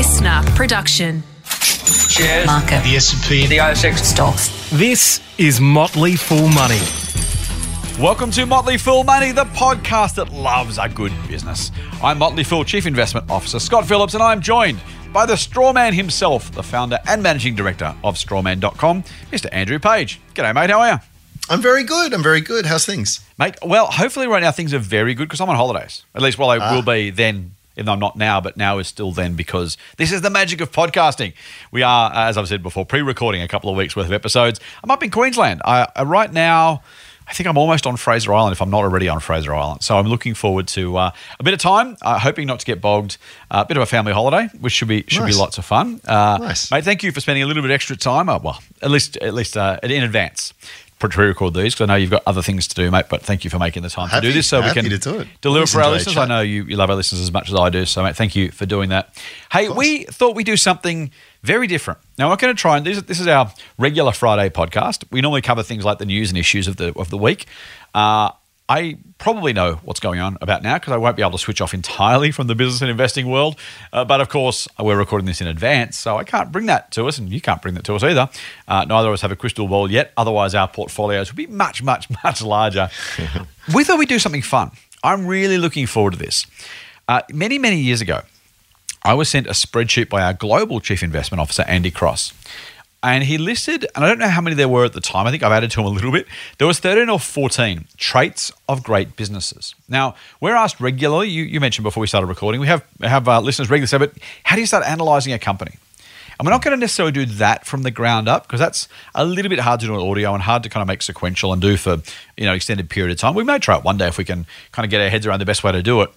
listener production. Shares, Market. the S&P, the ASX. Stocks. This is Motley Fool Money. Welcome to Motley Fool Money, the podcast that loves a good business. I'm Motley Fool Chief Investment Officer Scott Phillips, and I'm joined by the Strawman himself, the founder and managing director of Strawman.com, Mr. Andrew Page. G'day, mate. How are you? I'm very good. I'm very good. How's things? Mate, well, hopefully right now things are very good because I'm on holidays. At least, well, I ah. will be then, even though I'm not now, but now is still then because this is the magic of podcasting. We are, as I've said before, pre-recording a couple of weeks worth of episodes. I'm up in Queensland. I, I right now. I think I'm almost on Fraser Island if I'm not already on Fraser Island. So I'm looking forward to uh, a bit of time, uh, hoping not to get bogged. Uh, a bit of a family holiday, which should be should Nice. be lots of fun. Uh, Nice. mate. Thank you for spending a little bit extra time. Uh, well, at least at least uh, in advance to pre-record these because I know you've got other things to do, mate. But thank you for making the time to do this, so we happy can to do it. deliver Always for our listeners. I know you, you love our listeners as much as I do, so mate, thank you for doing that. Hey, we thought we'd do something very different. Now we're going to try and this, this is our regular Friday podcast. We normally cover things like the news and issues of the of the week. Uh, I probably know what's going on about now because I won't be able to switch off entirely from the business and investing world. Uh, but of course, we're recording this in advance, so I can't bring that to us, and you can't bring that to us either. Uh, neither of us have a crystal ball yet. Otherwise, our portfolios would be much, much, much larger. we thought we'd do something fun. I'm really looking forward to this. Uh, many, many years ago, I was sent a spreadsheet by our global chief investment officer, Andy Cross. And he listed, and I don't know how many there were at the time. I think I've added to them a little bit. There was 13 or 14 traits of great businesses. Now, we're asked regularly, you, you mentioned before we started recording, we have, have uh, listeners regularly say, but how do you start analyzing a company? We're not going to necessarily do that from the ground up because that's a little bit hard to do in audio and hard to kind of make sequential and do for you know extended period of time. We may try it one day if we can kind of get our heads around the best way to do it.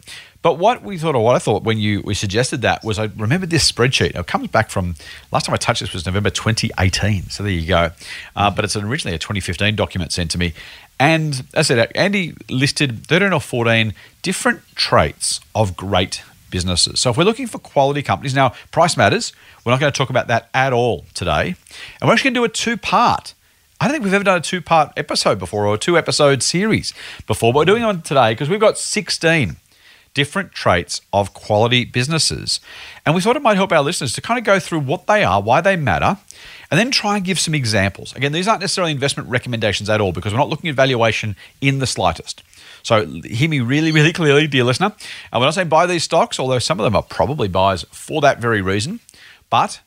But what we thought, or what I thought when you we suggested that was, I remembered this spreadsheet. It comes back from last time I touched this was November 2018. So there you go. Uh, but it's originally a 2015 document sent to me. And as I said, Andy listed 13 or 14 different traits of great businesses. So if we're looking for quality companies, now price matters. We're not going to talk about that at all today. And we're actually going to do a two part. I don't think we've ever done a two part episode before or a two episode series before, but we're doing it on today because we've got 16 different traits of quality businesses. And we thought it might help our listeners to kind of go through what they are, why they matter, and then try and give some examples. Again, these aren't necessarily investment recommendations at all because we're not looking at valuation in the slightest. So hear me really, really clearly, dear listener. And we're not saying buy these stocks, although some of them are probably buys for that very reason. But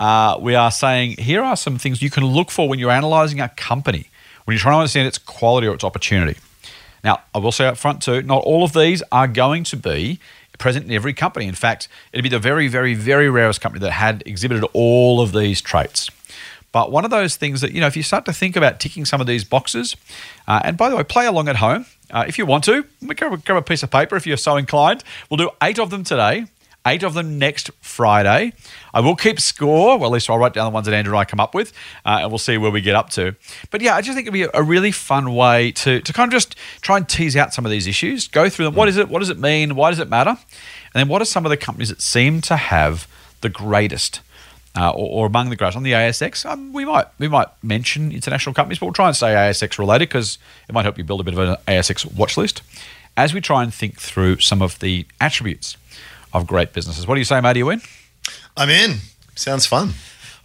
uh, we are saying here are some things you can look for when you're analyzing a company, when you're trying to understand its quality or its opportunity. Now, I will say up front too, not all of these are going to be present in every company. In fact, it'd be the very, very, very rarest company that had exhibited all of these traits. But one of those things that, you know, if you start to think about ticking some of these boxes, uh, and by the way, play along at home uh, if you want to, grab grab a piece of paper if you're so inclined. We'll do eight of them today, eight of them next Friday. I will keep score, well, at least I'll write down the ones that Andrew and I come up with, uh, and we'll see where we get up to. But yeah, I just think it'd be a really fun way to, to kind of just try and tease out some of these issues, go through them. What is it? What does it mean? Why does it matter? And then what are some of the companies that seem to have the greatest uh, or, or among the greatest on the ASX. Um, we might we might mention international companies, but we'll try and stay ASX related because it might help you build a bit of an ASX watch list as we try and think through some of the attributes of great businesses. What do you say, mate? Are you in? I'm in. Sounds fun.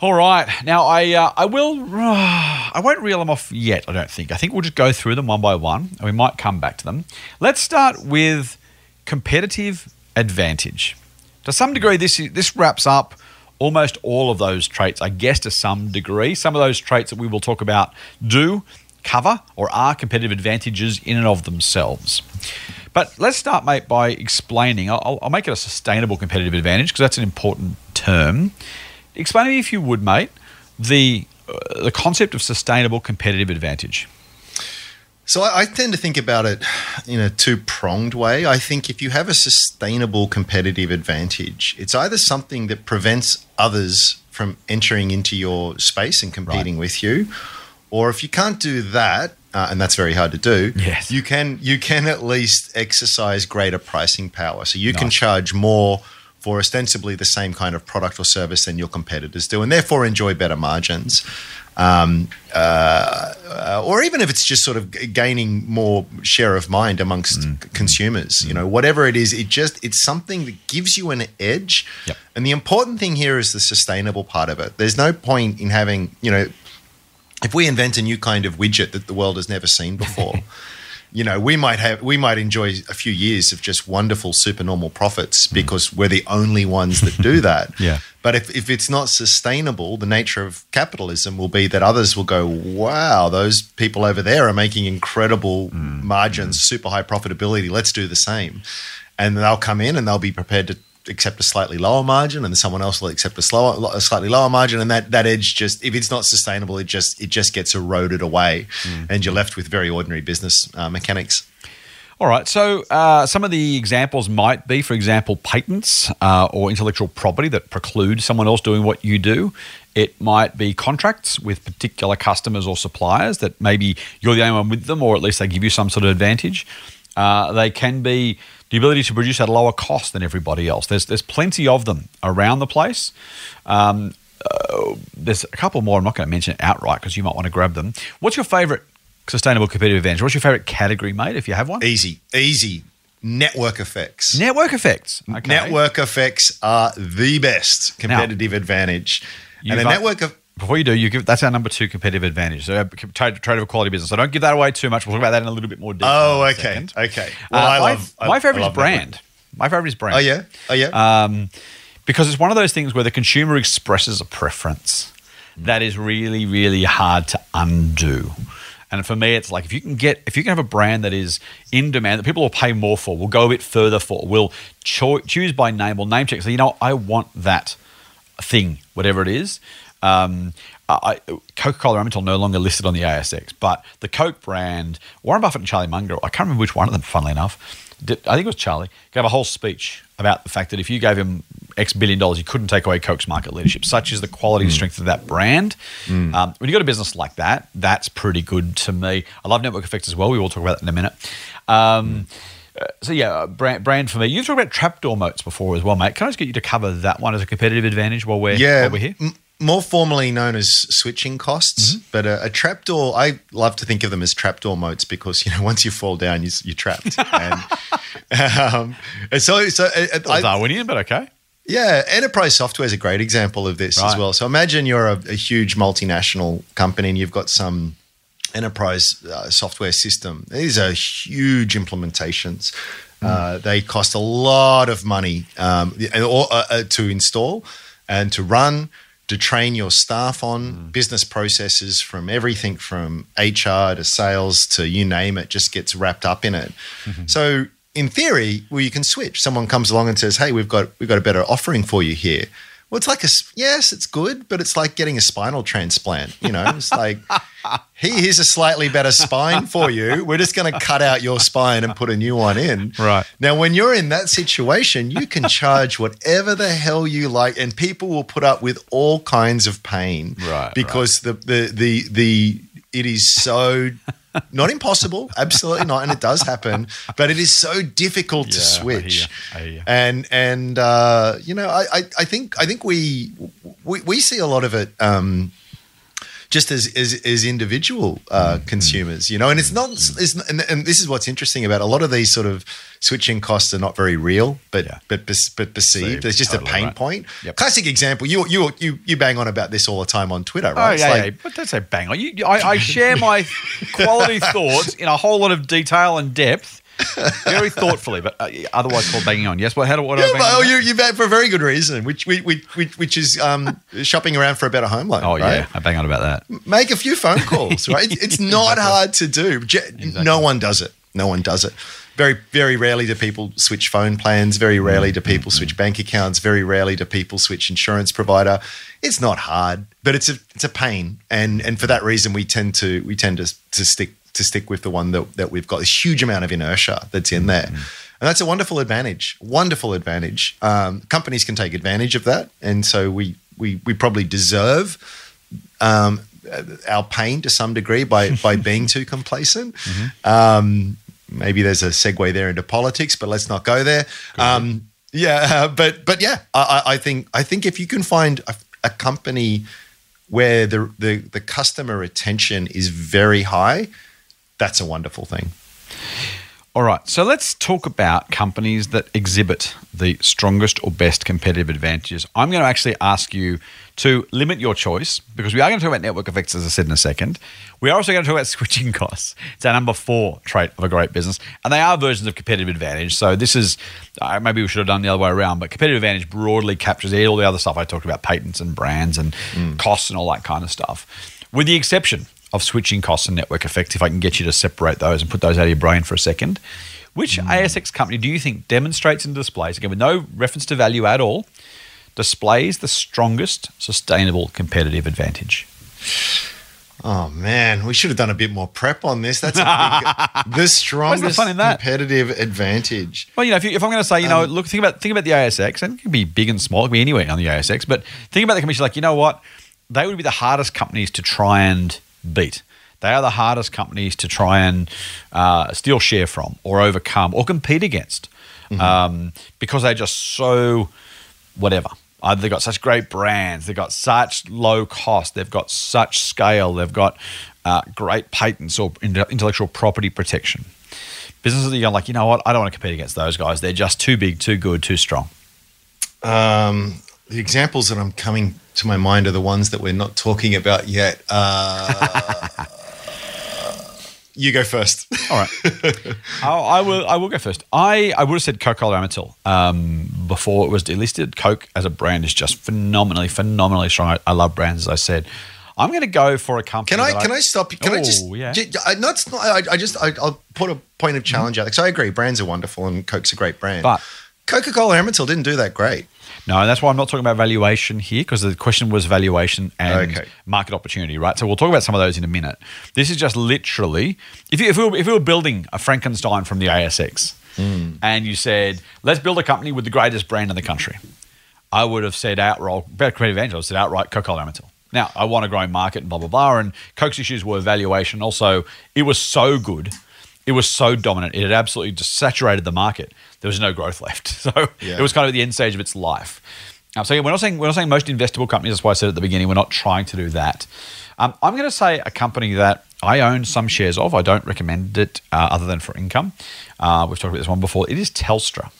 All right. Now I uh, I will I won't reel them off yet. I don't think. I think we'll just go through them one by one, and we might come back to them. Let's start with competitive advantage. To some degree, this this wraps up almost all of those traits, I guess, to some degree. Some of those traits that we will talk about do cover or are competitive advantages in and of themselves. But let's start, mate, by explaining. I'll, I'll make it a sustainable competitive advantage because that's an important term. Explain to me, if you would, mate, the uh, the concept of sustainable competitive advantage. So I, I tend to think about it in a two pronged way. I think if you have a sustainable competitive advantage, it's either something that prevents others from entering into your space and competing with you, or if you can't do that, uh, and that's very hard to do. Yes. you can you can at least exercise greater pricing power. So you can charge more for ostensibly the same kind of product or service than your competitors do, and therefore enjoy better margins. Um, uh, or even if it's just sort of gaining more share of mind amongst Mm. consumers, you know, whatever it is, it just it's something that gives you an edge. Yep. And the important thing here is the sustainable part of it. There's no point in having, you know, if we invent a new kind of widget that the world has never seen before, you know, we might have we might enjoy a few years of just wonderful supernormal profits mm. because we're the only ones that do that. Yeah. But if, if it's not sustainable, the nature of capitalism will be that others will go, wow, those people over there are making incredible mm. margins, mm. super high profitability. Let's do the same. And they'll come in and they'll be prepared to accept a slightly lower margin and someone else will accept a slower a slightly lower margin and that that edge just if it's not sustainable it just it just gets eroded away and you're left with very ordinary business uh, mechanics All right. So uh, some of the examples might be, for example, patents uh, or intellectual property that preclude someone else doing what you do. It might be contracts with particular customers or suppliers that maybe you're the only one with them, or at least they give you some sort of advantage. Uh, they can be the ability to produce at a lower cost than everybody else. There's there's plenty of them around the place. Um, uh, there's a couple more. I'm not going to mention outright because you might want to grab them. What's your favorite sustainable competitive advantage? What's your favorite category, mate? If you have one, easy easy network effects network effects. Okay. Network effects are the best competitive advantage. And a network of Before you do, you give that's our number two competitive advantage. So uh, trade, trade of a quality business. So don't give that away too much. We'll talk about that in a little bit more detail. Oh, okay. Okay. Uh, Well, I my, I- my I favorite is brand. My favorite is brand. Oh yeah. Oh yeah. Um, because it's one of those things where the consumer expresses a preference that is really, really hard to undo. And for me, it's like if you can get, if you can have a brand that is in demand, that people will pay more for, will go a bit further for, will cho- choose by name, will name check. So, you know, I want that thing, whatever it is. Um, I, Coca Cola Amatil no longer listed on the ASX, but the Coke brand, Warren Buffett and Charlie Munger, I can't remember which one of them, funnily enough, did, I think it was Charlie, gave a whole speech about the fact that if you gave him X billion dollars, you couldn't take away Coke's market leadership. Such is the quality and strength of that brand. Um, when you got a business like that, that's pretty good to me. I love network effects as well. We will talk about that in a minute. Um, uh, so yeah, uh, brand, brand for me. You've talked about trapdoor moats before as well, mate. Can I just get you to cover that one as a competitive advantage while we're yeah. while we're here? m- more formally known as switching costs, Mm-hmm. but a, a trapdoor. I love to think of them as trapdoor moats because you know once you fall down, you, you're trapped. and, um, and so, so uh, uh, Well, I- Darwinian, but okay. Yeah, enterprise software is a great example of this as well. So imagine you're a, a huge multinational company and you've got some enterprise uh, software system. These are huge implementations. Uh, they cost a lot of money um, or, uh, uh, to install and to run, to train your staff on mm. business processes from everything from HR to sales to you name it, just gets wrapped up in it. Mm-hmm. So in theory, well, you can switch. Someone comes along and says, "Hey, we've got we've got a better offering for you here." Well, it's like a yes, it's good, but it's like getting a spinal transplant. You know, it's like "Hey, here's a slightly better spine for you. We're just going to cut out your spine and put a new one in. Right. now, when you're in that situation, you can charge whatever the hell you like, and people will put up with all kinds of pain. Right, because the the the the it is so. Not impossible, absolutely not, and it does happen. But it is so difficult to Yeah, I switch hear you, I hear and and uh, you know I, I, I think I think we we, we see a lot of it um, just as as, as individual uh, Mm-hmm. consumers, you know, and it's not it's, and, and this is what's interesting about a lot of these sort of switching costs are not very real, but Yeah. but but, but perceived. Perceived, There's just totally a pain right. point. Yep. Classic example. You you you you bang on about this all the time on Twitter, Oh right? It's yeah, like- yeah. But don't say bang on. You, I, I share my quality thoughts in a whole lot of detail and depth, very thoughtfully, but uh, otherwise called banging on. Yes. Well, how do what? Yeah, but, on oh, you you bang for a very good reason, which which which, which is um, shopping around for a better home loan. Oh right? yeah, I bang on about that. make a few phone calls, right? It's, it's not hard to do. Je- No one does it. No one does it. Very, very rarely do people switch phone plans. Very rarely do people switch bank accounts. Very rarely do people switch insurance provider. It's not hard, but it's a it's a pain, and and for that reason, we tend to we tend to to stick to stick with the one that that we've got this huge amount of inertia that's in there. And that's a wonderful advantage. Wonderful advantage. Um, companies can take advantage of that, and so we we we probably deserve um, our pain to some degree by by being too complacent. Um, maybe there's a segue there into politics, but let's not go there. Um, yeah, uh, but but yeah, I, I I think I think if you can find a, a company where the, the, the customer retention is very high, that's a wonderful thing. All right, so let's talk about companies that exhibit the strongest or best competitive advantages. I'm going to actually ask you to limit your choice because we are going to talk about network effects, as I said in a second. We are also going to talk about switching costs. It's our number four trait of a great business, and they are versions of competitive advantage. So this is uh, maybe we should have done the other way around, but competitive advantage broadly captures all the other stuff I talked about, patents and brands and costs and all that kind of stuff, with the exception of switching costs and network effects, if I can get you to separate those and put those out of your brain for a second. Which hmm. ASX company do you think demonstrates and displays, again, with no reference to value at all, displays the strongest sustainable competitive advantage? Oh man, we should have done a bit more prep on this. That's a big, the strongest that? competitive advantage. Well, you know, if, you, if I'm going to say, you know, um, look, think about think about the ASX, and it can be big and small, it can be anywhere on the ASX, but think about the commission, like, you know what, they would be the hardest companies to try and beat. They are the hardest companies to try and uh, steal share from, or overcome, or compete against, um, because they're just so whatever. Either they've got such great brands, they've got such low cost, they've got such scale, they've got uh, great patents or intellectual property protection. Businesses that you're like, you know what, I don't want to compete against those guys. They're just too big, too good, too strong. Um, the examples that I'm coming to my mind are the ones that we're not talking about yet. Uh, you go first. All right. I, I will. I will go first. I, I would have said Coca-Cola Amatil um, before it was delisted. Coke as a brand is just phenomenally, phenomenally strong. I, I love brands, as I said. I'm going to go for a company. Can I can I stop you? Can I just? Oh, yeah. j- I, no, it's not, I, I just I, I'll put a point of challenge out. So I agree, brands are wonderful and Coke's a great brand. But- Coca Cola Amatil didn't do that great. No, and that's why I'm not talking about valuation here because the question was valuation and Okay. market opportunity, right? So we'll talk about some of those in a minute. This is just literally if you if we were, if we were building a Frankenstein from the ASX hmm. and you said let's build a company with the greatest brand in the country, I would have said outright better creative angel. I would have said outright Coca-Cola Amatil. Now I want a growing market and blah blah blah. And Coke's issues were valuation. Also, it was so good. It was so dominant. It had absolutely just saturated the market. There was no growth left. So Yeah. it was kind of at the end stage of its life. Um, so again, we're not saying we're not saying most investable companies. That's why I said at the beginning we're not trying to do that. Um, I'm going to say a company that I own some shares of. I don't recommend it uh, other than for income. Uh, we've talked about this one before. It is Telstra.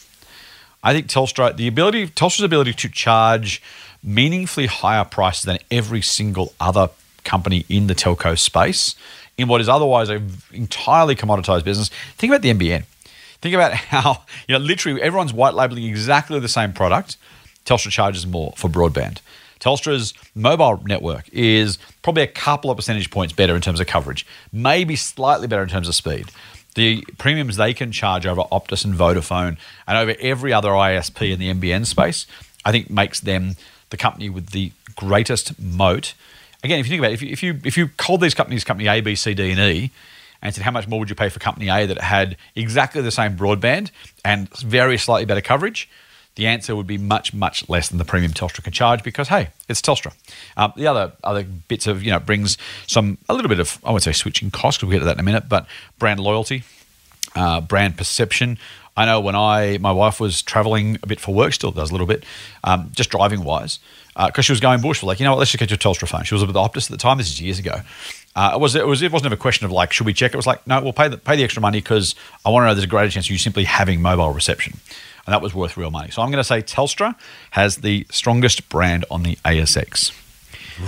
I think Telstra, the ability, Telstra's ability to charge meaningfully higher prices than every single other company in the telco space in what is otherwise an entirely commoditized business. Think about the NBN. Think about how you know literally everyone's white labeling exactly the same product. Telstra charges more for broadband. Telstra's mobile network is probably a couple of percentage points better in terms of coverage, maybe slightly better in terms of speed. The premiums they can charge over Optus and Vodafone and over every other ISP in the NBN space, I think makes them the company with the greatest moat. Again, if you think about it, if you, if you, if you called these companies company A, B, C, D, and E, and said how much more would you pay for company A that had exactly the same broadband and very slightly better coverage, the answer would be much, much less than the premium Telstra can charge because hey, it's Telstra. Um, the other other bits of you know brings some a little bit of I would say switching costs. We'll get to that in a minute, but brand loyalty, uh, brand perception. I know when I my wife was traveling a bit for work, still does a little bit, um, just driving wise, because she was going bush. We're like, you know what, let's just get you a Telstra phone. She was with the Optus at the time. This is years ago. Uh, it was it was it wasn't a question of like, should we check? It was like, no, we'll pay the pay the extra money because I want to know there's a greater chance of you simply having mobile reception, and that was worth real money. So I'm going to say Telstra has the strongest brand on the ASX.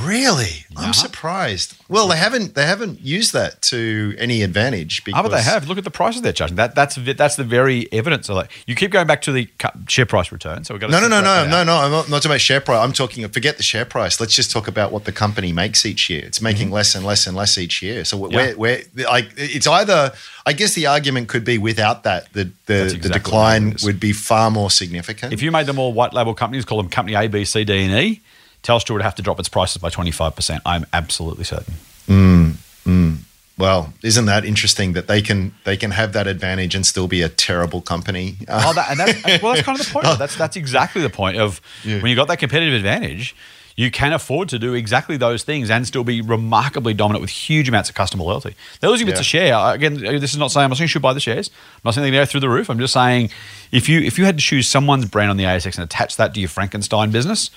Really, I'm surprised. Well, they haven't they haven't used that to any advantage. Because Ah, but they have. Look at the prices they're charging. That that's the- that's the very evidence of that. You keep going back to the share price return. So we've got No, no, no, no, no, no. I'm not, not talking about share price. I'm talking. Forget the share price. Let's just talk about what the company makes each year. It's making less and less and less each year. So Mm-hmm. Yeah. where, where, like, it's either. I guess the argument could be without that, the the, That's the decline would be far more significant. If you made them all white label companies, call them company A, B, C, D, and E, Telstra would have to drop its prices by 25%. I'm absolutely certain. Mm, mm. well, isn't that interesting that they can they can have that advantage and still be a terrible company? Oh, that, and that's, well, that's kind of the point. That's, that's exactly the point of when you've got that competitive advantage, you can afford to do exactly those things and still be remarkably dominant with huge amounts of customer loyalty. They're losing bits Yeah. of share. Again, this is not saying I'm not saying you should buy the shares. I'm not saying they go through the roof. I'm just saying if you if you had to choose someone's brand on the ASX and attach that to your Frankenstein business,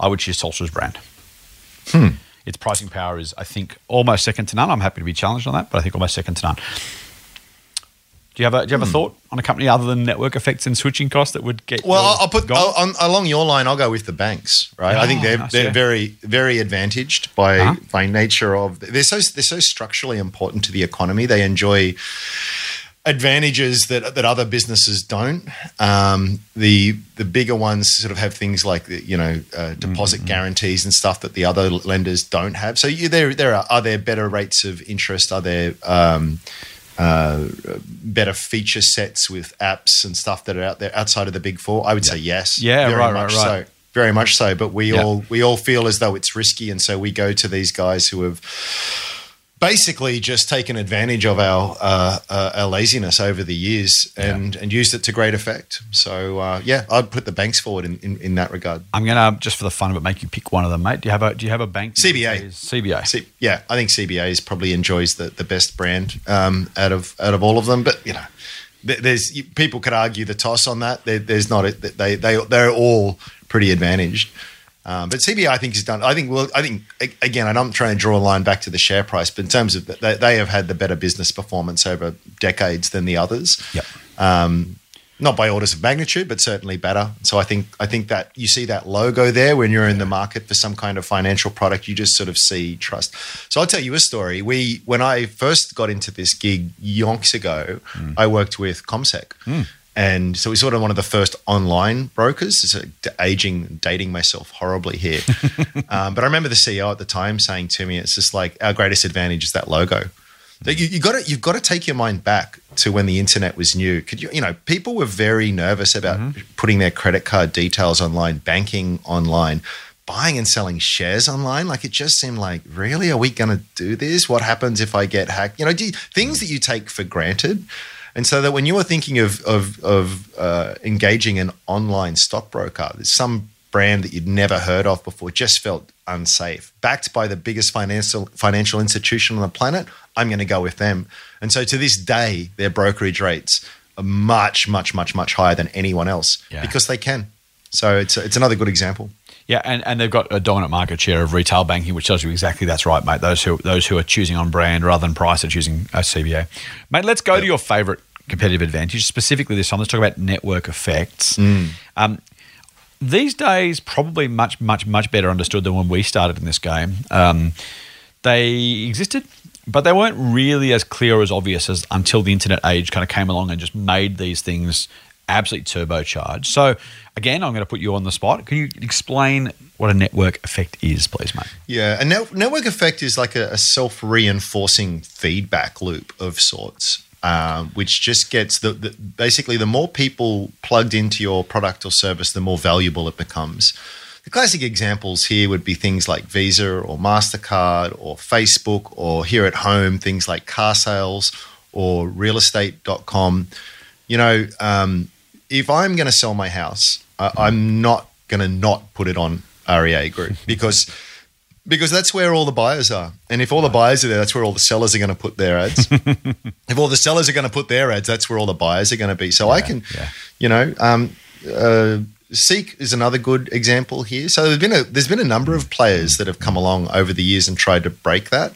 I would choose Telstra's brand. its pricing power is, I think, almost second to none. I'm happy to be challenged on that, but I think almost second to none. Do you have a, do you Hmm. have a thought on a company other than network effects and switching costs that would get? Well, I'll, put? I'll, on, along your line. I'll go with the banks. Right. I think they're nice, they're yeah. very very advantaged by Uh-huh. by nature of they're so they're so structurally important to the economy. They enjoy advantages that that other businesses don't. Um, the the bigger ones sort of have things like the, you know uh, deposit Mm-hmm. guarantees and stuff that the other lenders don't have. So you, there there are are there better rates of interest? Are there um, uh, better feature sets with apps and stuff that are out there outside of the big four? I would say yes. Yeah, very right, much right, right. so. Very much so. But we Yeah. all we all feel as though it's risky, and so we go to these guys who have basically just taken advantage of our uh, uh, our laziness over the years and and used it to great effect. So uh, yeah, I'd put the banks forward in, in, in that regard. I'm gonna just for the fun of it make you pick one of them, mate. Do you have a Do you have a bank? CBA. CBA. C- yeah, I think CBA is probably enjoys the, the best brand um, out of out of all of them. But you know, there's people could argue the toss on that. There, there's not a, they they they're all pretty advantaged. Um, but CBA, I think, has done. I think. Well, I think again, and I'm trying to draw a line back to the share price, but in terms of they, they have had the better business performance over decades than the others. Yep. Um, not by orders of magnitude, but certainly better. So I think I think that you see that logo there when you're in the market for some kind of financial product, you just sort of see trust. So I'll tell you a story. We when I first got into this gig yonks ago, I worked with CommSec. And so we sort of one of the first online brokers. It's a, aging, dating myself horribly here. um, but I remember the CEO at the time saying to me, "It's just like our greatest advantage is that logo." That you, you got to you've got to take your mind back to when the internet was new. Could you you know people were very nervous about putting their credit card details online, banking online, buying and selling shares online. Like it just seemed like really are we going to do this? What happens if I get hacked? You know, do things that you take for granted. And so that when you were thinking of of, of uh, engaging an online stockbroker, there's some brand that you'd never heard of before just felt unsafe. Backed by the biggest financial financial institution on the planet, I'm going to go with them. And so to this day, their brokerage rates are much, much, much, much higher than anyone else Yeah. because they can. So it's it's another good example. Yeah, and, and they've got a dominant market share of retail banking, which tells you exactly that's right, mate. Those who those who are choosing on brand rather than price are choosing a CBA. Mate, let's go to your favourite competitive advantage, specifically this time. Let's talk about network effects. Um, these days, probably much, much, much better understood than when we started in this game. Um, they existed, but they weren't really as clear or as obvious as until the internet age kind of came along and just made these things absolutely turbocharged. So, again, I'm going to put you on the spot. Can you explain what a network effect is, please, mate? Yeah, a net- network effect is like a, a self reinforcing feedback loop of sorts, um, which just gets the, the basically the more people plugged into your product or service, the more valuable it becomes. The classic examples here would be things like Visa or MasterCard or Facebook, or here at home, things like Carsales or realestate.com. You know, um, if I'm going to sell my house, I, I'm not going to not put it on REA Group because because that's where all the buyers are. And if all the buyers are there, that's where all the sellers are going to put their ads. if all the sellers are going to put their ads, that's where all the buyers are going to be. So I can, yeah. you know, um, uh, Seek is another good example here. So there's been a there's been a number of players that have come along over the years and tried to break that,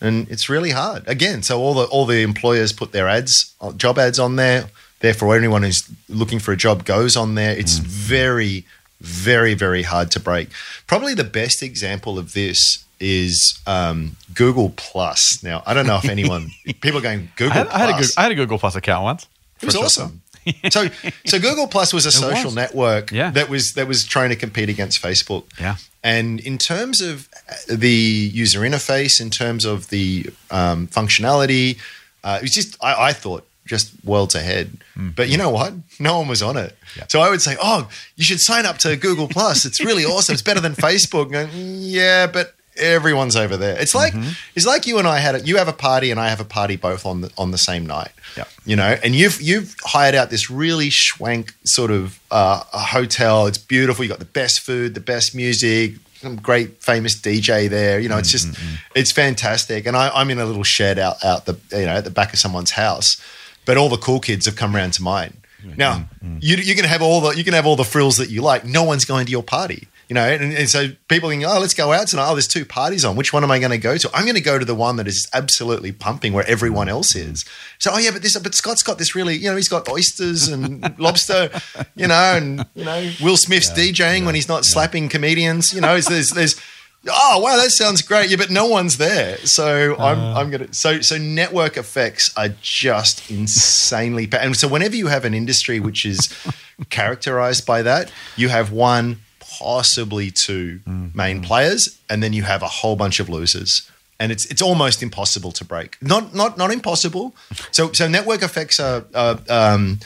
and it's really hard. Again, so all the all the employers put their ads, uh, job ads on there. Therefore, anyone who's looking for a job goes on there. It's very, very, very hard to break. Probably the best example of this is um, Google Plus. Now, I don't know if anyone people are going Google I had, I, had a Google, had a Google Plus account once. It was For a short awesome. so, so Google Plus was a social was. network Yeah. that was that was trying to compete against Facebook. Yeah. And in terms of the user interface, in terms of the um, functionality, uh, it was just I, I thought just worlds ahead. Mm-hmm. But you know what? No one was on it. Yeah. So I would say, oh, you should sign up to Google Plus. It's really awesome. It's better than Facebook. And, yeah, but everyone's over there. It's like mm-hmm. it's like you and I had it. You have a party and I have a party both on the on the same night. Yeah. You know, and you've you've hired out this really schwank sort of uh, a hotel. It's beautiful. You got the best food, the best music, some great famous DJ there. You know, it's mm-hmm, just it's fantastic. And I, I'm in a little shed out out the you know at the back of someone's house, but all the cool kids have come around to mine. Now mm, mm. you you can have all the you can have all the frills that you like. No one's going to your party You know, and, and so people think, oh, let's go out tonight. Oh, there's two parties on. Which one am I going to go to? I'm going to go to the one that is absolutely pumping where everyone else is. So, oh yeah, but this, but Scott's got this really, you know, he's got oysters and lobster, you know, and you know, Will Smith's DJing when he's not slapping comedians. You know, there's there's. Oh wow, that sounds great. Yeah, but no one's there, so I'm I'm gonna. So so network effects are just insanely. pa- And so whenever you have an industry which is characterized by that, you have one, possibly two main players, and then you have a whole bunch of losers. And it's it's almost impossible to break. Not not not impossible. So so network effects are, are um,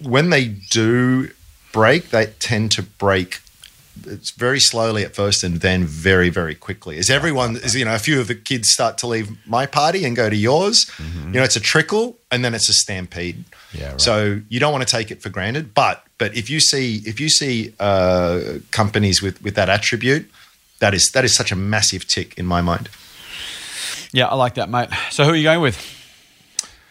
when they do break, they tend to break it's very slowly at first and then very very quickly as everyone as you know a few of the kids start to leave my party and go to yours you know it's a trickle and then it's a stampede Yeah, right. so you don't want to take it for granted but but if you see if you see uh, companies with with that attribute that is that is such a massive tick in my mind Yeah, I like that, mate. So who are you going with?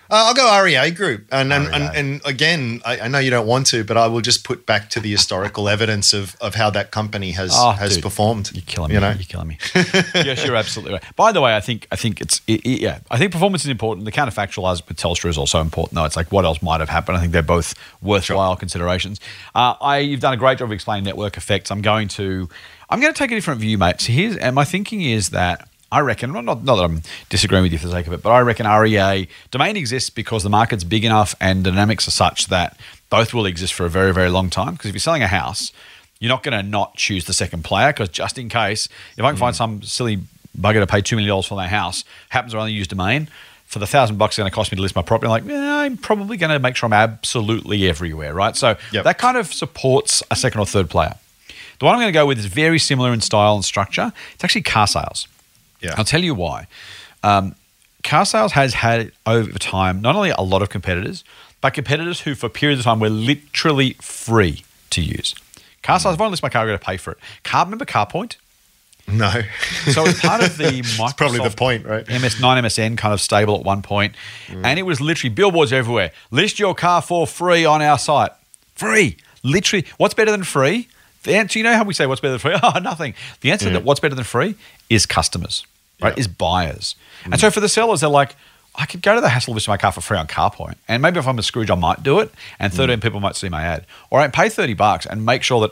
Uh, I'll go REA Group, and and, and, REA. and again, I, I know you don't want to, but I will just put back to the historical evidence of, of how that company has Oh, has dude, performed. You're killing me. You know, You're killing me. yes, you're absolutely right. By the way, I think I think it's it, it- yeah. I think performance is important. The counterfactual as with Telstra is also important. Though it's like what else might have happened. I think they're both worthwhile considerations. Uh, I you've done a great job of explaining network effects. I'm going to I'm going to take a different view, mate. So here's and my thinking is that. I reckon, not, not, not that I'm disagreeing with you for the sake of it, but I reckon REA domain exists because the market's big enough and dynamics are such that both will exist for a very, very long time. Because if you're selling a house, you're not going to not choose the second player because just in case, if I can find mm. some silly bugger to pay $2 million for their house, happens to only use domain, for the thousand bucks it's going to cost me to list my property, I'm like, yeah, I'm probably going to make sure I'm absolutely everywhere, right? So Yep. that kind of supports a second or third player. The one I'm going to go with is very similar in style and structure. It's actually Carsales. Yeah. I'll tell you why. Um, Carsales has had over time not only a lot of competitors, but competitors who, for periods of time, were literally free to use. Carsales, if I want to list my car, I've got to pay for it. Car, remember CarPoint? no, So it's part of the Microsoft probably the point, right? MS9 MSN kind of stable at one point, and it was literally billboards everywhere. List your car for free on our site. Free, literally. What's better than free? The answer, you know how we say what's better than free? Oh, nothing. The answer that what's better than free is customers, right? Yeah. Is buyers. And mm. so for the sellers, they're like, I could go to the hassle of my car for free on CarPoint, and maybe if I'm a Scrooge, I might do it, and mm. 13 people might see my ad, or I pay 30 bucks and make sure that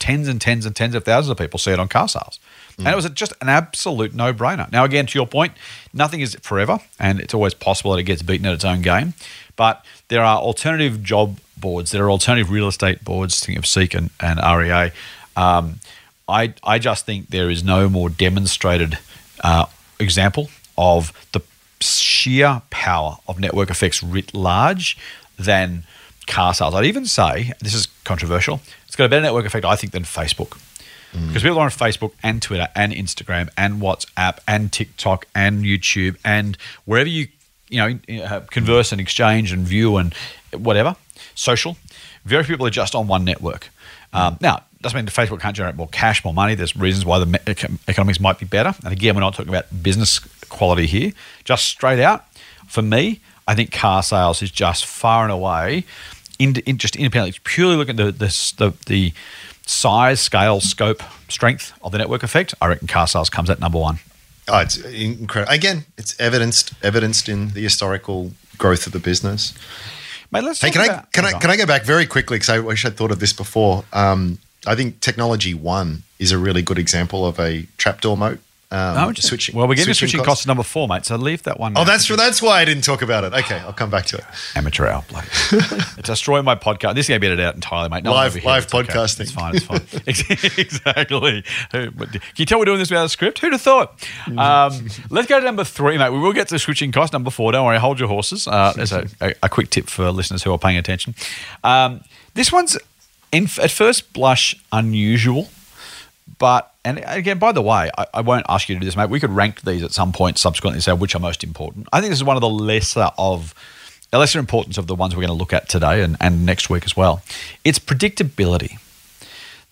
tens and tens and tens of thousands of people see it on Carsales. And mm. it was just an absolute no brainer. Now, again, to your point, nothing is forever, and it's always possible that it gets beaten at its own game. But there are alternative job boards, there are alternative real estate boards, think of Seek and, and REA. Um, I, I just think there is no more demonstrated uh, example of the sheer power of network effects writ large than Carsales. I'd even say, this is controversial, it's got a better network effect, I think, than Facebook. Because people are on Facebook and Twitter and Instagram and WhatsApp and TikTok and YouTube and wherever you you know uh, converse and exchange and view and whatever social. Very few people are just on one network. Um, now, doesn't mean that Facebook can't generate more cash, more money. There's reasons why the economics might be better. And again, we're not talking about business quality here. Just straight out, for me, I think Carsales is just far and away, in, in just independently, purely looking at the, the, the, the size, scale, scope, strength of the network effect. I reckon Carsales comes at number one. Oh, it's incredible. Again, it's evidenced evidenced in the historical growth of the business. Mate, let's Hey, can I can I can. I go back very quickly because I wish I'd thought of this before. Um, I think Technology One is a really good example of a trapdoor moat. Um, Oh, switching. well, we're getting to switching costs costs. number four, mate. So leave that one. Oh, now. that's that's why I didn't talk about it. Okay, I'll come back to it. amateur hour. Bloody. it's destroying my podcast. This is going to be edited out entirely, mate. No Live- here. live It's okay. podcasting. It's fine. It's fine. exactly. Can you tell we're doing this without a script? Who'd have thought? Um, let's go to number three, mate. We will get to switching cost. Number four. Don't worry. Hold your horses. Uh, there's a, a, a quick tip for listeners who are paying attention. Um, this one's, in, at first blush, unusual. But and again, by the way, I, I won't ask you to do this, mate. We could rank these at some point subsequently, and say which are most important. I think this is one of the lesser of the lesser importance of the ones we're going to look at today and, and next week as well. It's predictability.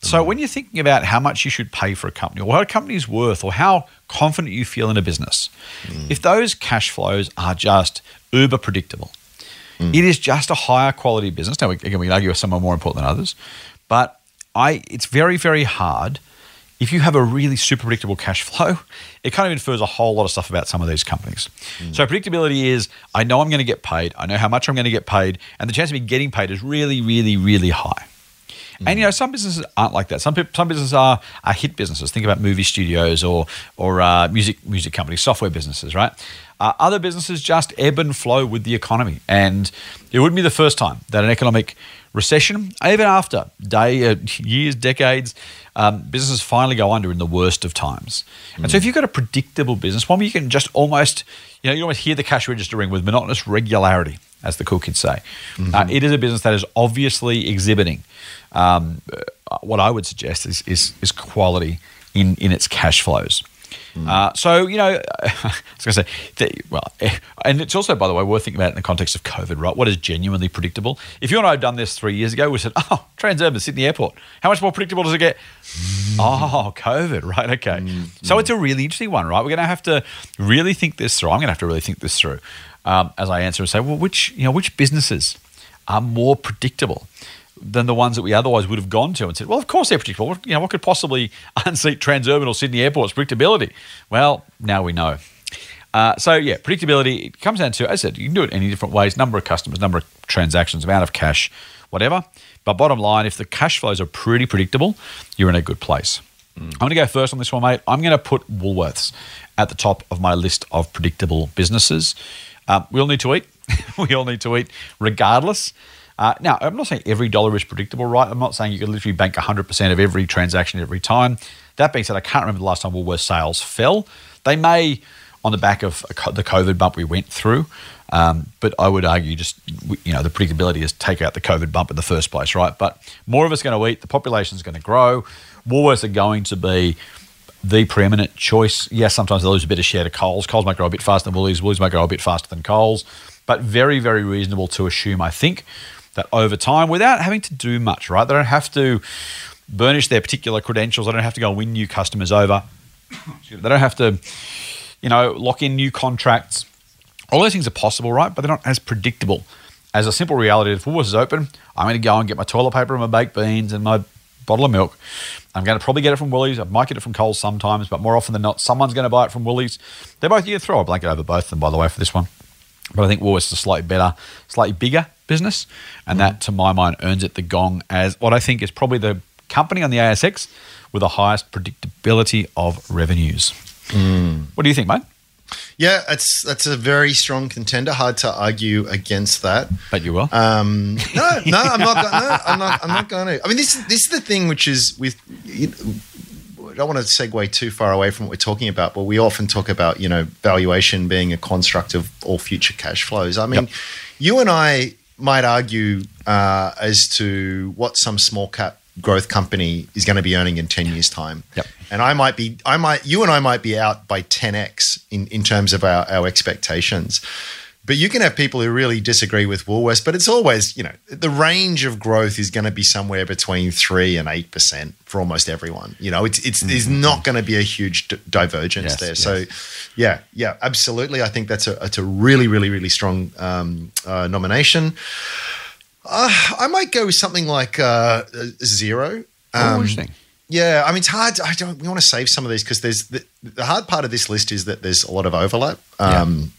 So mm. when you're thinking about how much you should pay for a company or what a company's worth or how confident you feel in a business, mm. if those cash flows are just uber predictable, mm. it is just a higher quality business. Now, again, we can argue some are more important than others, but I it's very very hard if you have a really super predictable cash flow. It kind of infers a whole lot of stuff about some of these companies. So predictability is I know I'm going to get paid, I know how much I'm going to get paid, and the chance of me getting paid is really really really high. And you know, some businesses aren't like that. Some some businesses are, are hit businesses. Think about movie studios or or uh, music music companies, software businesses, right? Uh, other businesses just ebb and flow with the economy, and it wouldn't be the first time that an economic recession, even after day, uh, years, decades, um, businesses finally go under in the worst of times. And so, if you've got a predictable business, one where you can just almost, you know, you almost hear the cash register ring with monotonous regularity, as the cool kids say. Uh, it is a business that is obviously exhibiting um, uh, what I would suggest is is, is quality in in its cash flows. Uh, so you know, I was going to say, the, well, eh, and it's also, by the way, worth thinking about in the context of COVID, right? What is genuinely predictable? If you and I had done this three years ago, we said, "Oh, Transurban Sydney Airport. How much more predictable does it get?" Oh, COVID, right? Okay. So it's a really interesting one, right? We're going to have to really think this through. I'm going to have to really think this through um, as I answer and say, well, which you know, which businesses are more predictable? Than the ones that we otherwise would have gone to and said, well, of course they're predictable. What- You know, what could possibly unseat Transurban or Sydney Airport's predictability? Well, now we know. Uh, so yeah, predictability it comes down to, as I said, you can do it any different ways: number of customers, number of transactions, amount of cash, whatever. But bottom line, if the cash flows are pretty predictable, you're in a good place. I'm going to go first on this one, mate. I'm going to put Woolworths at the top of my list of predictable businesses. Um, we all need to eat. we all need to eat, regardless. Uh, now, I'm not saying every dollar is predictable, right? I'm not saying you can literally bank 100% of every transaction every time. That being said, I can't remember the last time Woolworths sales fell. They may on the back of the COVID bump we went through, um, but I would argue just you know the predictability is take out the COVID bump in the first place, right? But more of us going to eat. The population is going to grow. Woolworths are going to be the preeminent choice. Yes, sometimes they lose a bit of share to Coles. Coles might grow a bit faster than Woolies. Woolies might grow a bit faster than Coles. But very, very reasonable to assume, I think, that over time, without having to do much, right? They don't have to burnish their particular credentials. They don't have to go win new customers over. They don't have to, you know, lock in new contracts. All those things are possible, right? But they're not as predictable as a simple reality. If Woolworths is open, I'm going to go and get my toilet paper and my baked beans and my bottle of milk. I'm going to probably get it from Woolies. I might get it from Coles sometimes, but more often than not, someone's going to buy it from Woolies. They're both, you can throw a blanket over both of them, by the way, for this one. But I think Woolworths is slightly better, slightly bigger business. And that, to my mind, earns it the gong as what I think is probably the company on the ASX with the highest predictability of revenues. What do you think, mate? Yeah, that's that's a very strong contender. Hard to argue against that. But you will. Um, no, no, I'm not. No, I'm not. I'm not going to. I mean, this this is the thing, which is with. You I don't want to segue too far away from what we're talking about, but we often talk about you know valuation being a construct of all future cash flows. I mean, Yep. you and I might argue uh, as to what some small cap growth company is going to be earning in 10 years time. Yep. and i might be i might you and i might be out by 10x in, in terms of our, our expectations but you can have people who really disagree with Woolworths, but it's always, you know, the range of growth is going to be somewhere between three and eight percent for almost everyone. You know, it's it's there's not going to be a huge d- divergence Mm-hmm. Yes, there. yes. So, yeah, yeah, absolutely. I think that's a it's a really, really, really strong um, uh, nomination. Uh, I might go with something like uh, a Xero. oh, Um, interesting. yeah, I mean, it's hard. I don't. We want to save some of these because there's the, the hard part of this list is that there's a lot of overlap, um,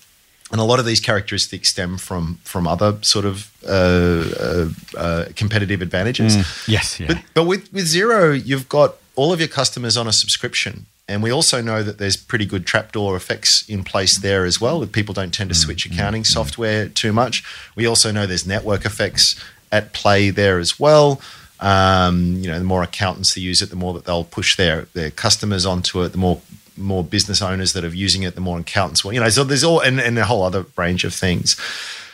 and a lot of these characteristics stem from from other sort of uh, uh, uh, competitive advantages. Yes, yeah. But but with with Xero, you've got all of your customers on a subscription. And we also know that there's pretty good trapdoor effects in place there as well. That people don't tend to switch accounting software too much. We also know there's network effects at play there as well. Um, you know, the more accountants that use it, the more that they'll push their their customers onto it. The more more business owners that are using it, the more accountants will. You know, so there's all and, and a whole other range of things.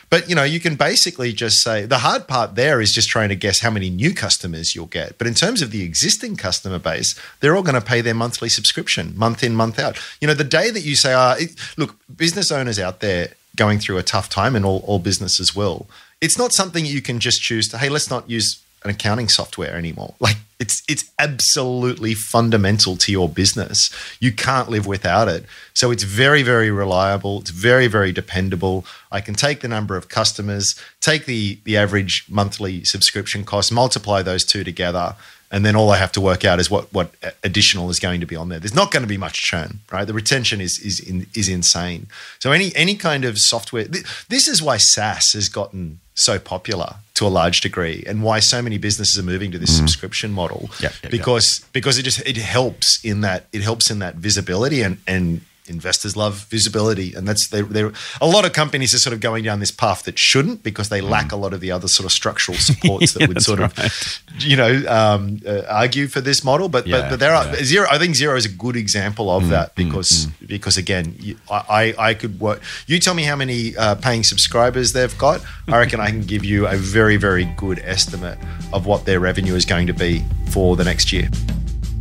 But you know, you can basically just say the hard part there is just trying to guess how many new customers you'll get. But in terms of the existing customer base, they're all going to pay their monthly subscription month in, month out. You know, the day that you say, ah, it, look, business owners out there going through a tough time, and all, all businesses will. It's not something you can just choose to. Hey, let's not use an accounting software anymore. Like it's it's absolutely fundamental to your business. You can't live without it. So it's very very reliable. It's very very dependable. I can take the number of customers, take the the average monthly subscription cost, multiply those two together, and then all I have to work out is what what additional is going to be on there. There's not going to be much churn, right? The retention is is in, is insane. So any any kind of software. Th- this is why SaaS has gotten so popular to a large degree, and why so many businesses are moving to this subscription model. Mm. Yep, yep, because because it just it helps in that it helps in that visibility and and investors love visibility and that's they they a lot of companies are sort of going down this path that shouldn't because they lack a lot of the other sort of structural supports that Mm. Yeah, would sort right. of you know um, uh, argue for this model but Yeah, but, but there are yeah. Mm, Xero i think Xero is a good example of that because because again you, I, I I could work you tell me how many uh, paying subscribers they've got i reckon i can give you a very very good estimate of what their revenue is going to be for the next year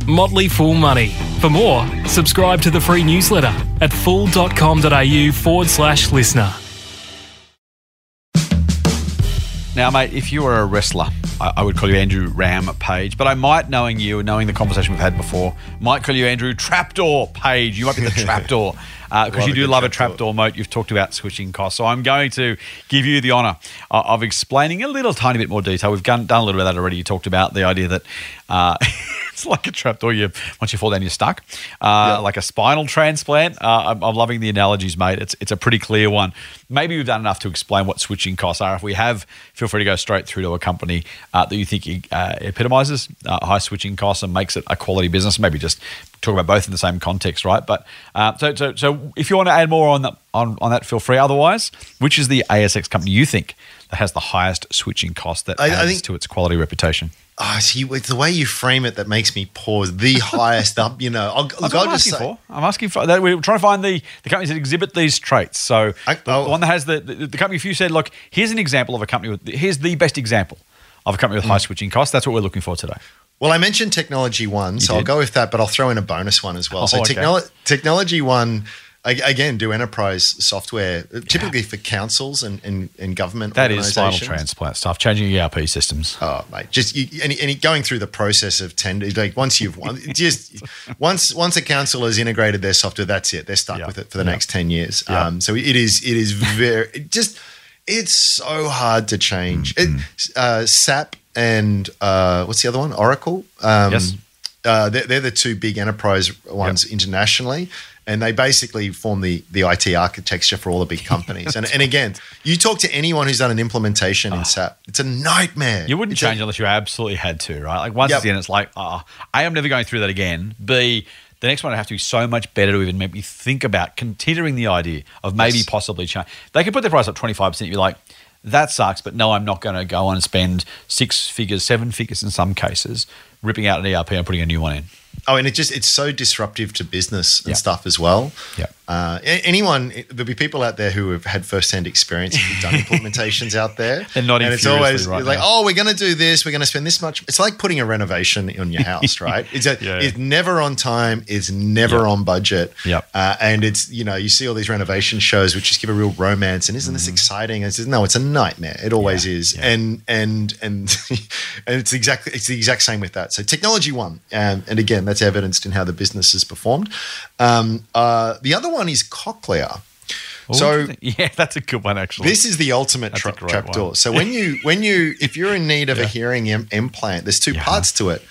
Motley Fool Money. For more, subscribe to the free newsletter at fool.com.au forward slash listener. Now, mate, if you were a wrestler, I, I would call you Andrew Rampage, but I might, knowing you and knowing the conversation we've had before, might call you Andrew Trapdoor Page. You might be the trapdoor because Love you do love a trapdoor. trapdoor moat. You've talked about switching costs, so I'm going to give you the honour uh, of explaining a little tiny bit more detail. We've done, done a little bit of that already. You talked about the idea that uh, it's like a trapdoor. You once you fall down, you're stuck, uh, like a spinal transplant. Uh, I'm, I'm loving the analogies, mate. It's it's a pretty clear one. Maybe we've done enough to explain what switching costs are. If we have, feel free to go straight through to a company uh, that you think uh, epitomizes uh, high switching costs and makes it a quality business. Maybe just talk about both in the same context, right? But uh, so, so, so if you want to add more on that, on, on that, feel free. Otherwise, which is the ASX company you think that has the highest switching cost that I- I adds think- to its quality reputation? Oh, see, it's the way you frame it that makes me pause. The highest up, you know. I'll, That's look, what I'll I'm just asking say, for. I'm asking for that. We're trying to find the, the companies that exhibit these traits. So I- the, the one that has the, the the company. If you said, look, here's an example of a company with here's the best example of a company with high Mm. switching costs. That's what we're looking for today. Well, I mentioned Technology One, so I'll go with that, but I'll throw in a bonus one as well. Oh, so, okay. technolo- Technology One, again, do enterprise software, uh, typically for councils and, and, and government That is spinal transplant stuff, changing ERP systems. Oh, mate, just you, and, and going through the process of tender, like once you've won, just once once a council has integrated their software, that's it. They're stuck Yeah. with it for the Yeah. next ten years. Yeah. Um, so it is it is very just it's so hard to change. Mm-hmm. It, uh, SAP and uh, what's the other one? Oracle. Um, Yes. uh, they're, they're the two big enterprise ones internationally. And they basically form the, the IT architecture for all the big companies. and, and again, you talk to anyone who's done an implementation in SAP, it's a nightmare. Ah. You wouldn't It's a- change unless you absolutely had to, right? Like once Yep. it's in, it's like, oh, A, I'm never going through that again. B, the next one would have to be so much better to even make me think about considering the idea of maybe Yes. possibly change. They could put their price up 25%. You're like, that sucks, but no, I'm not going to go on and spend six figures, seven figures in some cases, ripping out an ERP and putting a new one in. Oh, and it just it's so disruptive to business and stuff as well. Yeah. Uh, anyone there'll be people out there who have had first-hand experience who've done implementations out there. They're nodding and it's always right like, now. oh, we're going to do this. We're going to spend this much. It's like putting a renovation on your house, right? It's, a, Yeah. it's never on time. It's never Yep. on budget. Yep. Uh, and it's you know you see all these renovation shows which just give a real romance and isn't this exciting? And it says no, it's a nightmare. It always. Yeah, is. yeah. And and and and it's exactly it's the exact same with that. So technology one, um, and again that's evidenced in how the business is performed. Um, uh, the other one is Cochlear. What So- would you think? yeah, that's a good one actually. This is the ultimate tra- trapdoor. So when you when you if you're in need of a hearing Im- implant, there's two Yeah. parts to it.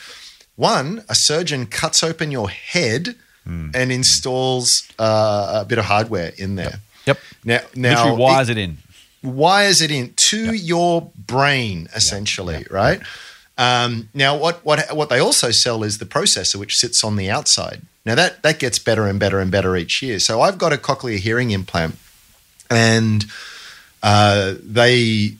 One, a surgeon cuts open your head Hmm. and installs uh, a bit of hardware in there. yep. Now, now Literally wires it in. wires it in to your brain essentially, right? Um, now, what what what they also sell is the processor, which sits on the outside. Now that that gets better and better and better each year. So I've got a cochlear hearing implant, and uh, they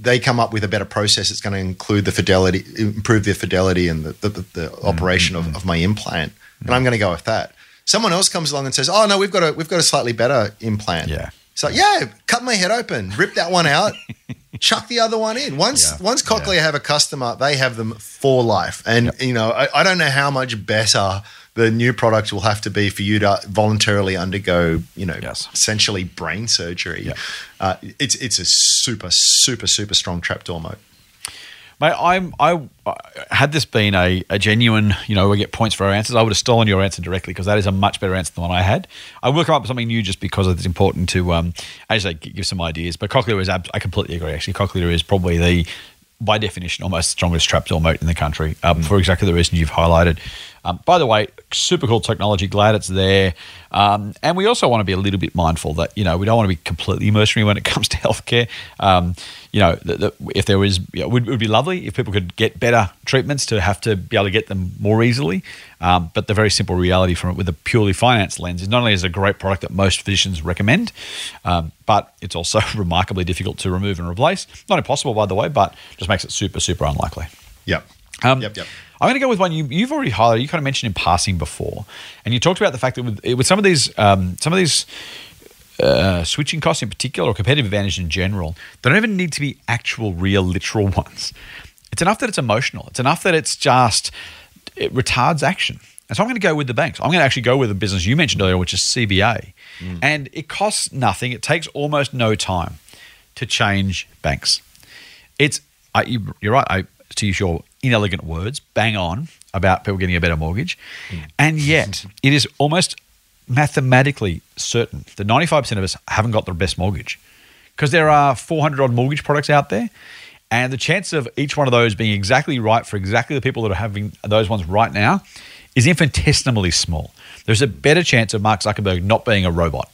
they come up with a better process. It's going to include the fidelity, improve the fidelity and the, the, the, the Mm-hmm. operation of, of my implant. And I'm going to go with that. Someone else comes along and says, "Oh no, we've got a we've got a slightly better implant." Yeah. So yeah, cut my head open, rip that one out, chuck the other one in. Once Yeah, once Cochlear have a customer, they have them for life. And you know, I, I don't know how much better the new product will have to be for you to voluntarily undergo, you know, Yes. essentially brain surgery. Yeah. Uh, it's it's a super super super strong trapdoor moat. Mate, I'm I had this been a, a genuine, you know, we get points for our answers. I would have stolen your answer directly because that is a much better answer than the one I had. I will come up with something new just because it's important to, um, as I give some ideas. But Cochlear is, ab- I completely agree. Actually, Cochlear is probably the by definition, almost the strongest trapdoor moat in the country um, for exactly the reason you've highlighted. Um, by the way, super cool technology. Glad it's there. Um, and we also want to be a little bit mindful that you know we don't want to be completely mercenary when it comes to healthcare. Um, you know, the, the, if there was, you know, it would, be lovely if people could get better treatments to have to be able to get them more easily. Um, but the very simple reality from it, with a purely finance lens, is not only is it a great product that most physicians recommend, um, but it's also remarkably difficult to remove and replace. Not impossible, by the way, but just makes it super, super unlikely. Yep. Um, yep. Yep. I'm going to go with one you, you've already highlighted. You kind of mentioned in passing before, and you talked about the fact that with, with some of these, um, some of these uh, switching costs in particular, or competitive advantage in general, they don't even need to be actual, real, literal ones. It's enough that it's emotional. It's enough that it's just it retards action. And so I'm going to go with the banks. I'm going to actually go with the business you mentioned earlier, which is CBA, and it costs nothing. It takes almost no time to change banks. It's I, you, you're right. I, to use your inelegant words, bang on about people getting a better mortgage, and yet it is almost mathematically certain that 95% of us haven't got the best mortgage because there are 400 odd mortgage products out there. And the chance of each one of those being exactly right for exactly the people that are having those ones right now is infinitesimally small. There's a better chance of Mark Zuckerberg not being a robot